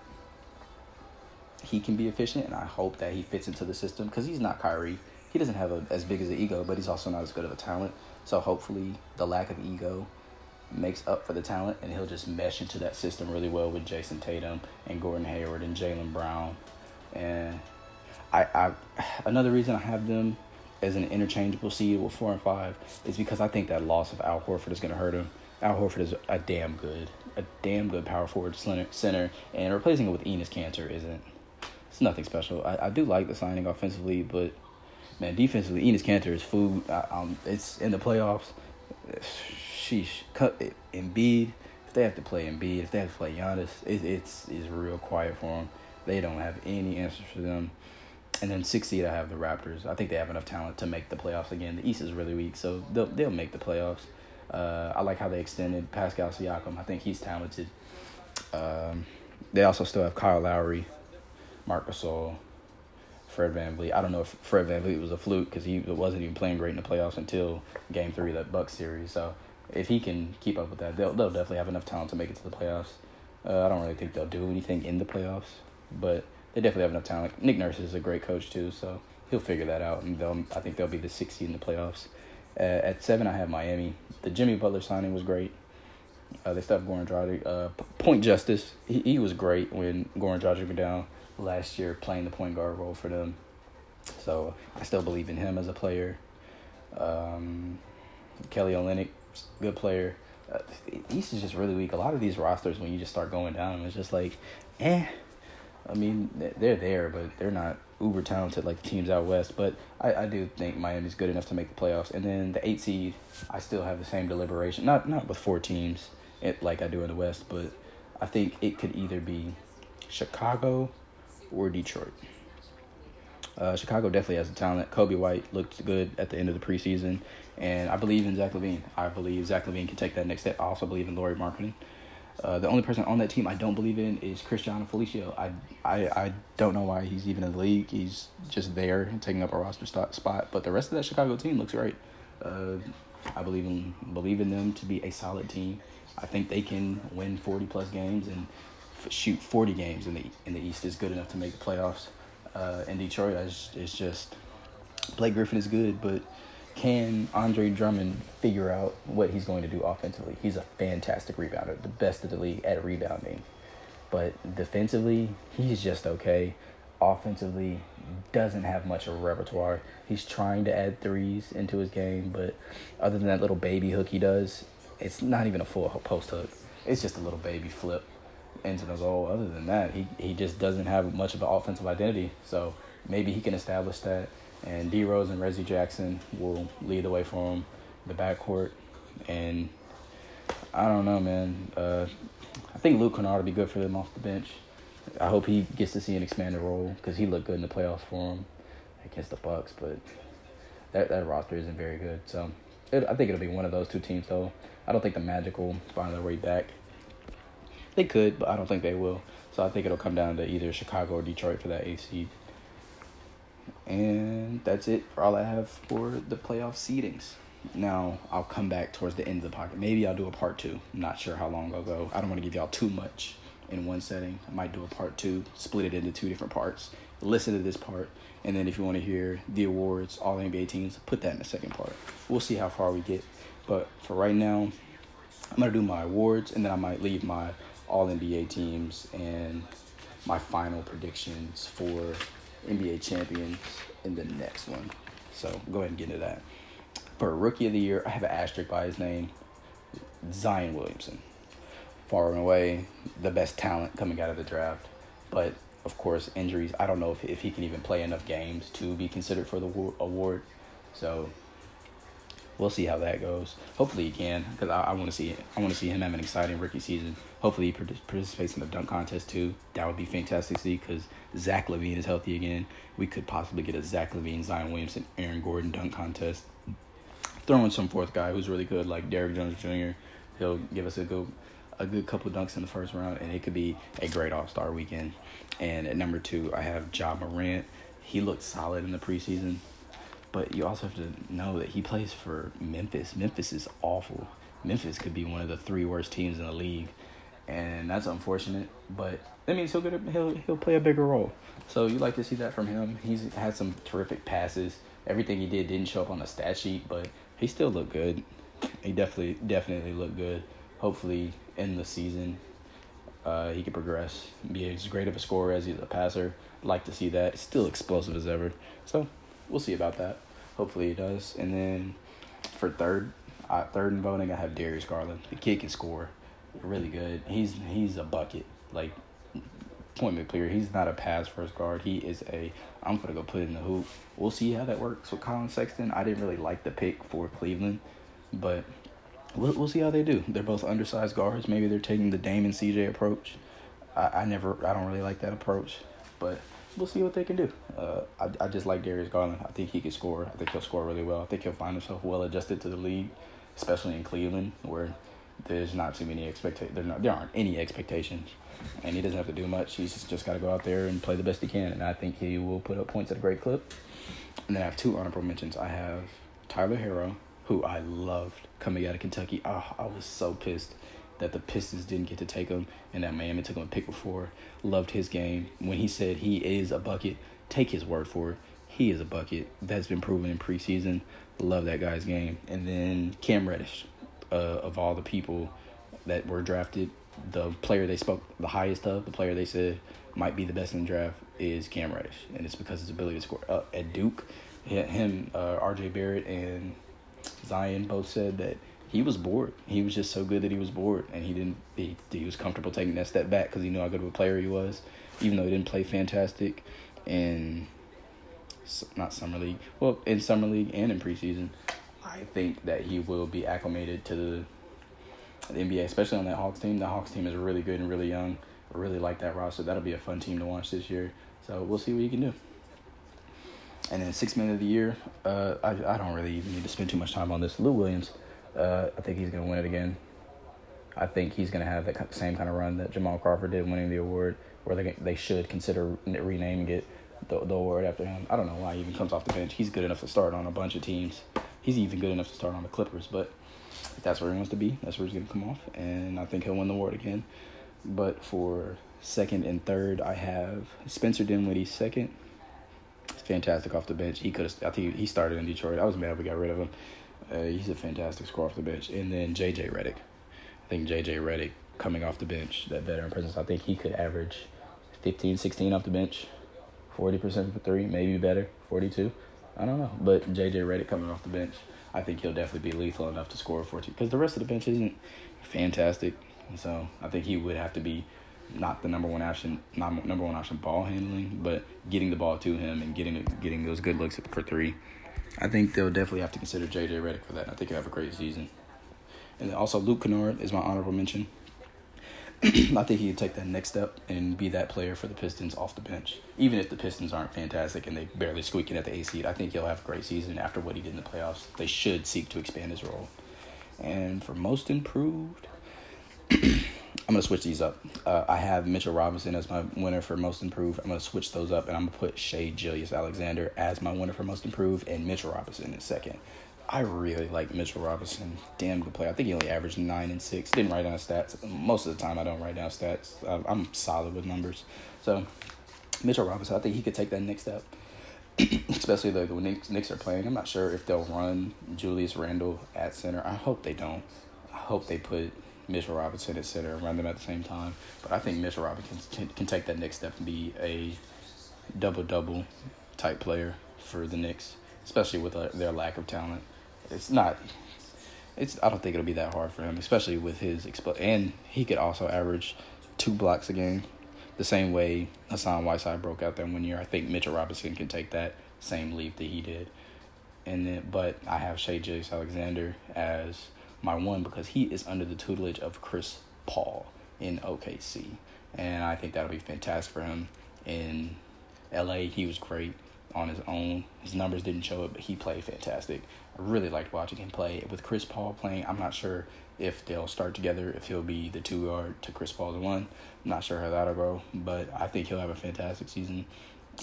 he can be efficient, and I hope that he fits into the system because he's not Kyrie. He doesn't have a, as big as an ego, but he's also not as good of a talent. So hopefully, the lack of ego makes up for the talent, and he'll just mesh into that system really well with Jayson Tatum and Gordon Hayward and Jaylen Brown. And I, I, another reason I have them as an interchangeable seed with four and five is because I think that loss of Al Horford is going to hurt him. Al Horford is a damn good, a damn good power forward center, and replacing it with Enes Kanter isn't. It's nothing special. I, I do like the signing offensively, but man, defensively, Enes Kanter is food. I, um, it's in the playoffs. Sheesh, cut it. Embiid. If they have to play Embiid, if they have to play Giannis, it, it's it's real quiet for them. They don't have any answers for them. And then six seed, I have the Raptors. I think they have enough talent to make the playoffs again. The East is really weak, so they'll they'll make the playoffs. Uh, I like how they extended Pascal Siakam. I think he's talented. Um, they also still have Kyle Lowry, Marc Gasol, Fred VanVleet. I don't know if Fred VanVleet was a fluke because he wasn't even playing great in the playoffs until Game Three of that Bucks series. So if he can keep up with that, they'll they'll definitely have enough talent to make it to the playoffs. Uh, I don't really think they'll do anything in the playoffs, but they definitely have enough talent. Nick Nurse is a great coach too, so he'll figure that out, and they'll I think they'll be the sixth seed in the playoffs. Uh, at seven, I have Miami. The Jimmy Butler signing was great. Uh, they have Goran Dragic. Uh, point Justise, he, he was great when Goran Dragic went down last year playing the point guard role for them. So I still believe in him as a player. Um, Kelly Olynyk, good player. Uh, East is just really weak. A lot of these rosters, when you just start going down, it's just like, eh. I mean, they're there, but they're not uber talented like the teams out west. But I, I do think Miami's good enough to make the playoffs. And then the eight seed, I still have the same deliberation. Not not with four teams, it, like I do in the West, but I think it could either be Chicago or Detroit. Uh, Chicago definitely has the talent. Coby White looked good at the end of the preseason, and I believe in Zach LaVine. I believe Zach LaVine can take that next step. I also believe in Lauri Markkanen. Uh, the only person on that team I don't believe in is Cristiano Felicio. I, I I don't know why he's even in the league. He's just there taking up a roster spot. But the rest of that Chicago team looks great. Uh, I believe in believe in them to be a solid team. I think they can win forty plus games and f- shoot forty games in the in the East is good enough to make the playoffs. Uh, in Detroit, it's just Blake Griffin is good, but can Andre Drummond figure out what he's going to do offensively? He's a fantastic rebounder, the best of the league at rebounding. But defensively, he's just okay. Offensively, doesn't have much of a repertoire. He's trying to add threes into his game, but other than that little baby hook he does, it's not even a full post hook. It's just a little baby flip into the goal. Other than that, he, he just doesn't have much of an offensive identity. So maybe he can establish that and D Rose and Reggie Jackson will lead the way for them, the backcourt, and I don't know, man. Uh, I think Luke Kennard will be good for them off the bench. I hope he gets to see an expanded role because he looked good in the playoffs for them against the Bucks, but that that roster isn't very good. So it, I think it'll be one of those two teams, though. I don't think the Magic will find their way back. They could, but I don't think they will. So I think it'll come down to either Chicago or Detroit for that eighth seed. And that's it for all I have for the playoff seedings. Now I'll come back towards the end of the pocket. Maybe I'll do a part two. I'm not sure how long I'll go. I don't want to give y'all too much in one setting. I might do a part two, split it into two different parts. Listen to this part, and then if you want to hear the awards, all NBA teams, put that in the second part. We'll see how far we get. But for right now, I'm gonna do my awards, and then I might leave my all NBA teams and my final predictions for NBA champions in the next one. So go ahead and get into that. For rookie of the year, I have an asterisk by his name, Zion Williamson. Far and away the best talent coming out of the draft, but of course injuries. I don't know if if he can even play enough games to be considered for the award. So we'll see how that goes. Hopefully he can, because I, I want to see I want to see him have an exciting rookie season. Hopefully he participates in the dunk contest too. That would be fantastic to see because Zach LaVine is healthy again. We could possibly get a Zach LaVine, Zion Williamson, Aaron Gordon dunk contest. Throw in some fourth guy who's really good, like Derrick Jones Jr. He'll give us a good a good couple dunks in the first round, and it could be a great All Star weekend. And at number two, I have Ja Morant. He looked solid in the preseason. But you also have to know that he plays for Memphis. Memphis is awful. Memphis could be one of the three worst teams in the league, and that's unfortunate. But that means he'll get a, he'll he'll play a bigger role. So you like to see that from him. He's had some terrific passes. Everything he did didn't show up on the stat sheet, but he still looked good. He definitely definitely looked good. Hopefully, in the season, uh, he could progress, be as great of a scorer as he's a passer. Like to see that. Still explosive as ever. So we'll see about that. Hopefully he does. And then for third, uh, third in voting, I have Darius Garland. The kid can score, really good. He's he's a bucket. Like point clear, he's not a pass first guard. He is a. I'm gonna go put in the hoop. We'll see how that works with Collin Sexton. I didn't really like the pick for Cleveland, but we'll we'll see how they do. They're both undersized guards. Maybe they're taking the Dame and CJ approach. I, I never. I don't really like that approach, but we'll see what they can do. Uh, I, I just like Darius Garland. I think he can score. I think he'll score really well. I think he'll find himself well adjusted to the league, especially in Cleveland, where there's not too many expectations. There, there aren't any expectations, and he doesn't have to do much. He's just got to go out there and play the best he can, and I think he will put up points at a great clip. And then I have two honorable mentions. I have Tyler Herro, who I loved coming out of Kentucky. Oh, I was so pissed that the Pistons didn't get to take him and that Miami took him a pick before. Loved his game. When he said he is a bucket, take his word for it. He is a bucket. That's been proven in preseason. Love that guy's game. And then Cam Reddish, uh, of all the people that were drafted, the player they spoke the highest of, the player they said might be the best in the draft is Cam Reddish, and it's because his ability to score. Uh, at Duke, him, uh, R.J. Barrett, and Zion both said that he was bored. He was just so good that he was bored, and he didn't. He, he was comfortable taking that step back because he knew how good of a player he was, even though he didn't play fantastic, and not summer league. Well, in summer league and in preseason, I think that he will be acclimated to the, the NBA, especially on that Hawks team. The Hawks team is really good and really young. I really like that roster. That'll be a fun team to watch this year. So we'll see what he can do. And then six man of the year, uh, I I don't really even need to spend too much time on this. Lou Williams, uh, I think he's gonna win it again. I think he's gonna have that same kind of run that Jamal Crawford did, winning the award, where they they should consider renaming it the, the award after him. I don't know why he even comes off the bench. He's good enough to start on a bunch of teams. He's even good enough to start on the Clippers, but if that's where he wants to be, that's where he's gonna come off, and I think he'll win the award again. But for second and third, I have Spencer Dinwiddie second. He's fantastic off the bench. He could have. I think he started in Detroit. I was mad we got rid of him. Uh, he's a fantastic scorer off the bench. And then JJ Redick. I think JJ Redick coming off the bench, that veteran presence. I think he could average 15, 16 off the bench, 40% for three, maybe better, 42. I don't know. But JJ Redick coming off the bench, I think he'll definitely be lethal enough to score 14. Because the rest of the bench isn't fantastic. So I think he would have to be not the number one option, not number one option ball handling, but getting the ball to him and getting getting those good looks for three. I think they'll definitely have to consider JJ Redick for that. I think he'll have a great season. And also Luke Kennard is my honorable mention. (clears throat) I think he could take that next step and be that player for the Pistons off the bench. Even if the Pistons aren't fantastic and they barely squeaking at the A seed, I think he'll have a great season after what he did in the playoffs. They should seek to expand his role. And for most improved, (clears throat) I'm gonna switch these up. Uh, I have Mitchell Robinson as my winner for most improved. I'm gonna switch those up, and I'm gonna put Shai Gilgeous-Alexander as my winner for most improved, and Mitchell Robinson in second. I really like Mitchell Robinson. Damn good player. I think he only averaged nine and six. Didn't write down stats. Most of the time, I don't write down stats. I'm solid with numbers. So, Mitchell Robinson, I think he could take that next step. (clears throat) Especially the, the Knicks, Knicks are playing. I'm not sure if they'll run Julius Randle at center. I hope they don't. I hope they put Mitchell Robinson at center and run them at the same time. But I think Mitchell Robinson can, can, can take that next step and be a double double type player for the Knicks, especially with uh, their lack of talent. It's not. It's. I don't think it'll be that hard for him, especially with his expl- and he could also average two blocks a game, the same way Hassan Whiteside broke out that one year. I think Mitchell Robinson can take that same leap that he did. And then, but I have Shai Gilgeous-Alexander as my one because he is under the tutelage of Chris Paul in OKC. And I think that'll be fantastic for him. In LA, he was great on his own. His numbers didn't show it, but he played fantastic. I really liked watching him play. With Chris Paul playing, I'm not sure if they'll start together, if he'll be the two guard to Chris Paul the one. I'm not sure how that'll go, but I think he'll have a fantastic season.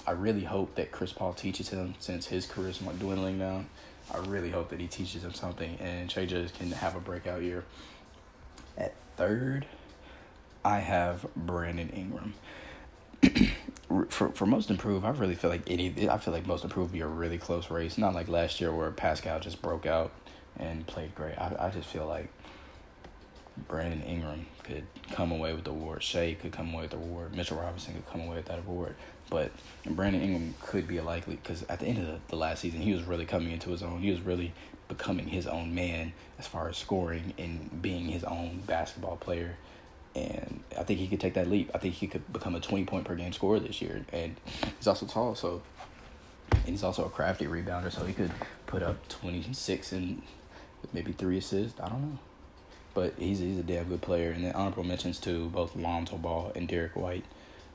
I really hope that Chris Paul teaches him since his career is dwindling down. I really hope that he teaches him something and Shai can have a breakout year. At third, I have Brandon Ingram. (clears throat) for for most improved, I really feel like any. I feel like most improved be a really close race. Not like last year where Pascal just broke out and played great. I I just feel like Brandon Ingram could come away with the award. Shai could come away with the award. Mitchell Robinson could come away with that award. But Brandon Ingram could be a likely because at the end of the, the last season, he was really coming into his own. He was really becoming his own man as far as scoring and being his own basketball player. And I think he could take that leap. I think he could become a 20 point per game scorer this year. And he's also tall, so. And he's also a crafty rebounder, so he could put up 26 and maybe three assists. I don't know. But he's, he's a damn good player. And then honorable mentions to both Lonzo Ball and Derrick White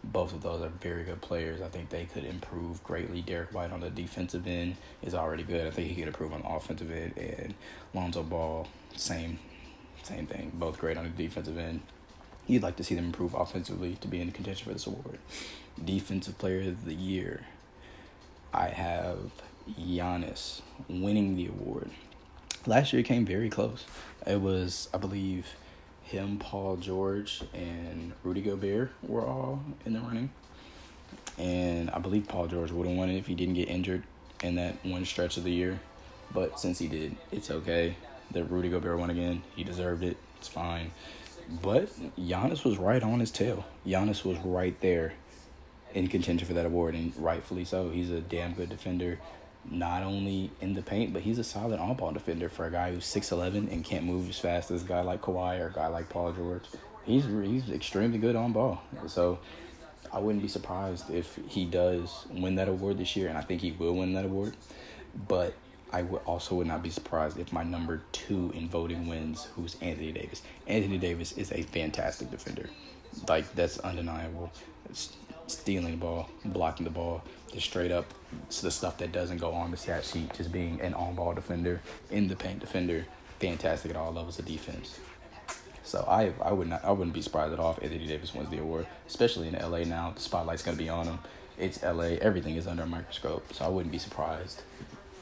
both of those are very good players. I think they could improve greatly. Derrick White on the defensive end is already good. I think he could improve on the offensive end. And Lonzo Ball, same, same thing. Both great on the defensive end. You'd like to see them improve offensively to be in contention for this award. Defensive Player of the Year. I have Giannis winning the award. last year came very close. It was, I believe, him, Paul George, and Rudy Gobert were all in the running. And I believe Paul George would have won it if he didn't get injured in that one stretch of the year. But since he did, it's okay. That Rudy Gobert won again. He deserved it. It's fine. But Giannis was right on his tail. Giannis was right there in contention for that award, and rightfully so. He's a damn good defender, not only in the paint, but he's a solid on ball defender for a guy who's 6'11 and can't move as fast as a guy like Kawhi or a guy like Paul George. He's, he's extremely good on ball. So I wouldn't be surprised if he does win that award this year, and I think he will win that award. But I would also would not be surprised if my number two in voting wins, who's Anthony Davis. Anthony Davis is a fantastic defender. Like that's undeniable. It's stealing the ball, blocking the ball, just straight up the stuff that doesn't go on the stat sheet. Just being an on-ball defender, in the paint defender, fantastic at all levels of defense. So I I would not I wouldn't be surprised at all if Anthony Davis wins the award, especially in LA now. The spotlight's gonna be on him. It's LA. Everything is under a microscope, so I wouldn't be surprised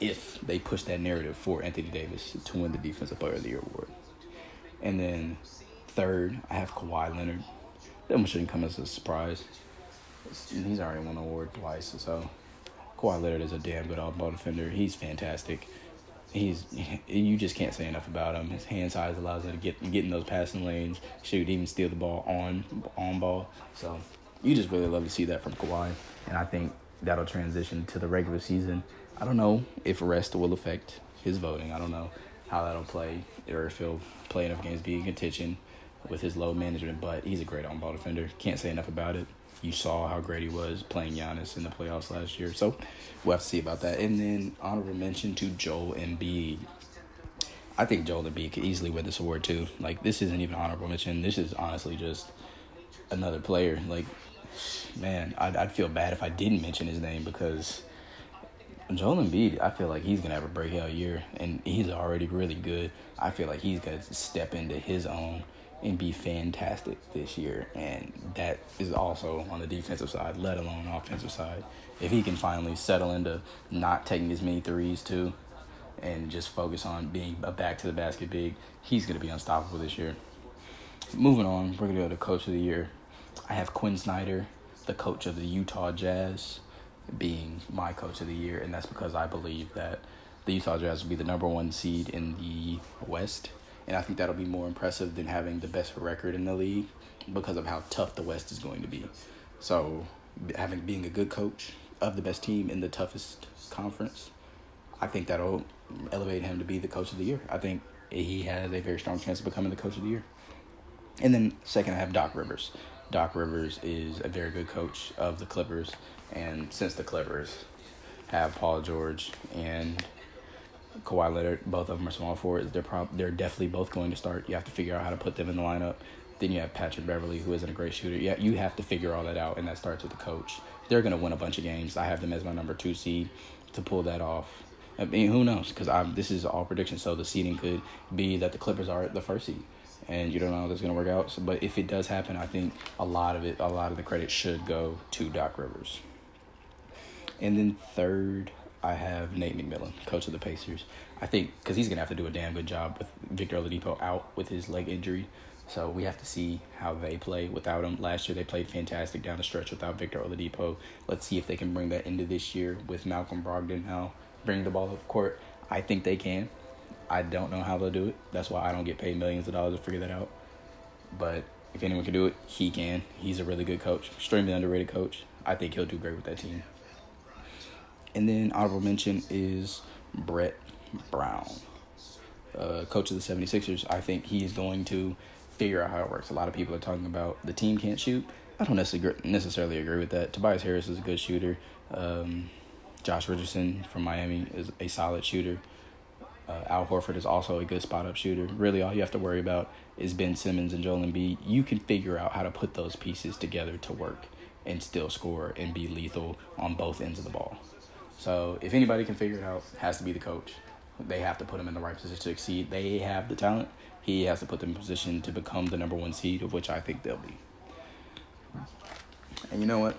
if they push that narrative for Anthony Davis to win the Defensive Player of the Year award. And then third, I have Kawhi Leonard. That one shouldn't come as a surprise. He's already won the award twice, so Kawhi Leonard is a damn good all-ball defender. He's fantastic. He's you just can't say enough about him. His hand size allows him to get get in those passing lanes, shoot, even steal the ball on on ball. So you just really love to see that from Kawhi, and I think that'll transition to the regular season I don't know if rest will affect his voting. I don't know how that'll play or if he'll play enough games, be in contention with his load management. But he's a great on ball defender. Can't say enough about it. You saw how great he was playing Giannis in the playoffs last year. So we'll have to see about that. And then honorable mention to Joel Embiid. I think Joel Embiid could easily win this award too. Like this isn't even honorable mention. This is honestly just another player. Like, man, I'd, I'd feel bad if I didn't mention his name because Joel Embiid, I feel like he's gonna have a breakout year, and he's already really good. I feel like he's gonna step into his own and be fantastic this year, and that is also on the defensive side, let alone offensive side. If he can finally settle into not taking as many threes too, and just focus on being a back to the basket big, he's gonna be unstoppable this year. Moving on, we're gonna go to coach of the year. I have Quin Snyder, the coach of the Utah Jazz being my coach of the year, and that's because I believe that the Utah Jazz will be the number one seed in the West, and I think that'll be more impressive than having the best record in the league because of how tough the West is going to be. So, having being a good coach of the best team in the toughest conference, I think that'll elevate him to be the coach of the year. I think he has a very strong chance of becoming the coach of the year. And then second, I have Doc Rivers. Doc Rivers is a very good coach of the Clippers. And since the Clippers have Paul George and Kawhi Leonard, both of them are small forwards. They're prob- they're definitely both going to start. You have to figure out how to put them in the lineup. Then you have Patrick Beverley, who isn't a great shooter. Yeah, you have to figure all that out, and that starts with the coach. They're going to win a bunch of games. I have them as my number two seed to pull that off. I mean, who knows? Because I'm this is all predictions, so the seeding could be that the Clippers are the first seed, and you don't know how that's going to work out. So, but if it does happen, I think a lot of it, a lot of the credit should go to Doc Rivers. And then third, I have Nate McMillan, coach of the Pacers. I think because he's gonna have to do a damn good job with Victor Oladipo out with his leg injury. So we have to see how they play without him. Last year they played fantastic down the stretch without Victor Oladipo. Let's see if they can bring that into this year with Malcolm Brogdon now bring the ball up court. I think they can. I don't know how they'll do it. That's why I don't get paid millions of dollars to figure that out. But if anyone can do it, he can. He's a really good coach, extremely underrated coach. I think he'll do great with that team. And then honorable mention is Brett Brown, uh, coach of the 76ers. I think he is going to figure out how it works. A lot of people are talking about the team can't shoot. I don't necessarily agree with that. Tobias Harris is a good shooter. Um, Josh Richardson from Miami is a solid shooter. Uh, Al Horford is also a good spot up shooter. Really, all you have to worry about is Ben Simmons and Joel Embiid. You can figure out how to put those pieces together to work and still score and be lethal on both ends of the ball. So if anybody can figure it out, it has to be the coach. They have to put him in the right position to succeed. They have the talent. He has to put them in position to become the number one seed, of which I think they'll be. And you know what?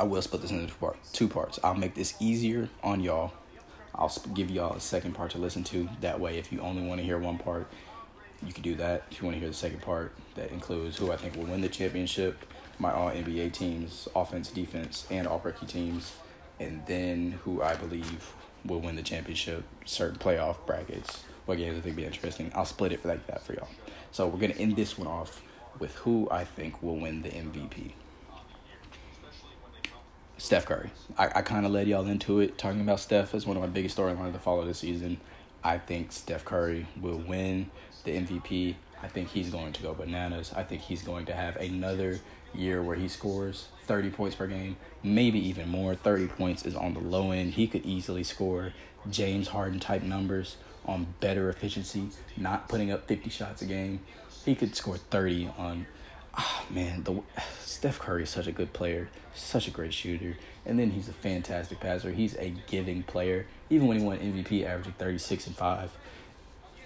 I will split this into two parts. Two parts. I'll make this easier on y'all. I'll give y'all a second part to listen to. That way, if you only want to hear one part, you can do that. If you want to hear the second part, that includes who I think will win the championship, my all NBA teams, offense, defense, and all rookie teams, and then who I believe will win the championship, certain playoff brackets, what games I think be interesting. I'll split it like that for y'all. So we're gonna end this one off with who I think will win the MVP. Steph Curry. I, I kind of led y'all into it, talking about Steph as one of my biggest storylines to follow this season. I think Steph Curry will win the MVP. I think he's going to go bananas. I think he's going to have another year where he scores 30 points per game, maybe even more. 30 points is on the low end. He could easily score James Harden type numbers on better efficiency, not putting up 50 shots a game. He could score 30 on oh man, the Steph Curry is such a good player, such a great shooter, and then he's a fantastic passer. He's a giving player. Even when he won MVP, averaging thirty six and five,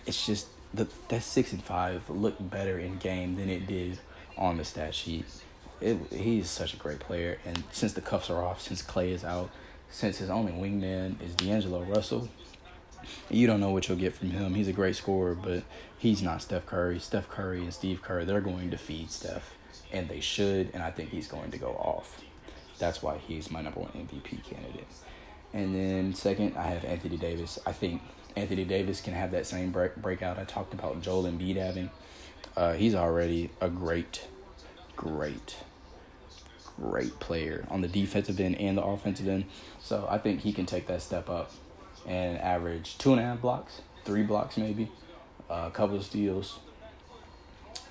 it's just the that six and five looked better in game than it did on the stat sheet. It, he's such a great player, and since the cuffs are off, since Clay is out, since his only wingman is D'Angelo Russell, you don't know what you'll get from him. He's a great scorer, but he's not Steph Curry. Steph Curry and Steve Kerr, they're going to feed Steph, and they should, and I think he's going to go off. That's why he's my number one MVP candidate. And then second, I have Anthony Davis. I think Anthony Davis can have that same break, breakout I talked about Joel Embiid having. Uh, he's already a great, great, great player on the defensive end and the offensive end. So I think he can take that step up and average two and a half blocks, three blocks maybe, uh, a couple of steals.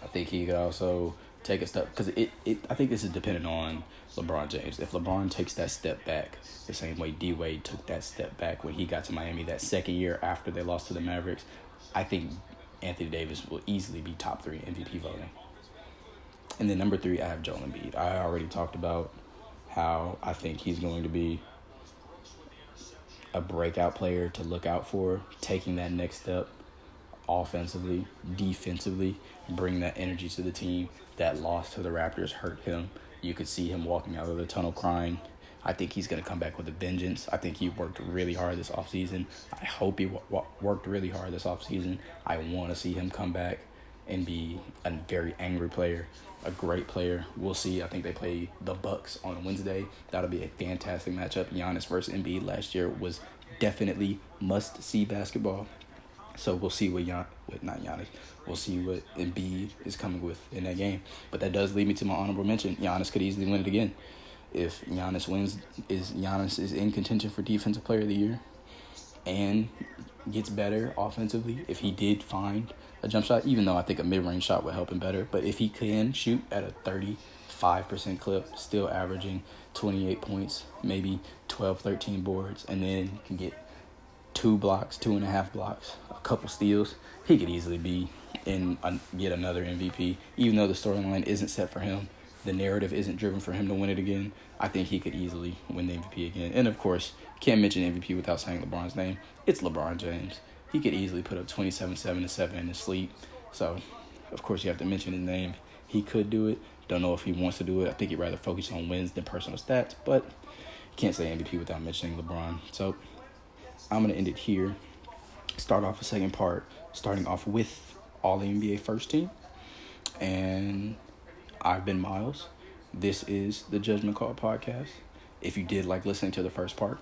I think he could also take a step because it, it I think this is dependent on LeBron James. If LeBron takes that step back, the same way D Wade took that step back when he got to Miami that second year after they lost to the Mavericks, I think Anthony Davis will easily be top three MVP voting. And then number three, I have Joel Embiid. I already talked about how I think he's going to be a breakout player to look out for, taking that next step offensively, defensively, bring that energy to the team. That loss to the Raptors hurt him. You could see him walking out of the tunnel crying. I think he's going to come back with a vengeance. I think he worked really hard this offseason. I hope he w- worked really hard this offseason. I want to see him come back and be a very angry player, a great player. We'll see. I think they play the Bucks on Wednesday. That'll be a fantastic matchup. Giannis versus Embiid last year was definitely must see basketball. So we'll see what Gian, what not Giannis, we'll see what Embiid is coming with in that game. But that does lead me to my honorable mention. Giannis could easily win it again. If Giannis wins, is Giannis is in contention for Defensive Player of the Year, and gets better offensively. If he did find a jump shot, even though I think a mid range shot would help him better. But if he can shoot at a 35% clip, still averaging 28 points, maybe 12, 13 boards, and then can get two blocks, two and a half blocks, couple steals, he could easily be in a, get another MVP. Even though the storyline isn't set for him, the narrative isn't driven for him to win it again. I think he could easily win the MVP again. And of course, can't mention MVP without saying LeBron's name. It's LeBron James he could easily put up 27, 7 to 7 in his sleep. So, of course, you have to mention his name. He could do it. Don't know if he wants to do it. I think he'd rather focus on wins than personal stats, but can't say MVP without mentioning LeBron. So, I'm going to end it here. Start off a second part, starting off with all the NBA first team. And I've been Miles. This is the Judgment Call podcast. If you did like listening to the first part,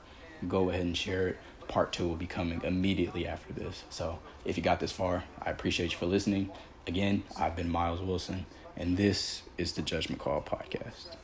go ahead and share it part two will be coming immediately after this. So if you got this far, I appreciate you for listening. Again, I've been Miles Wilson, and this is the Judgment Call Podcast.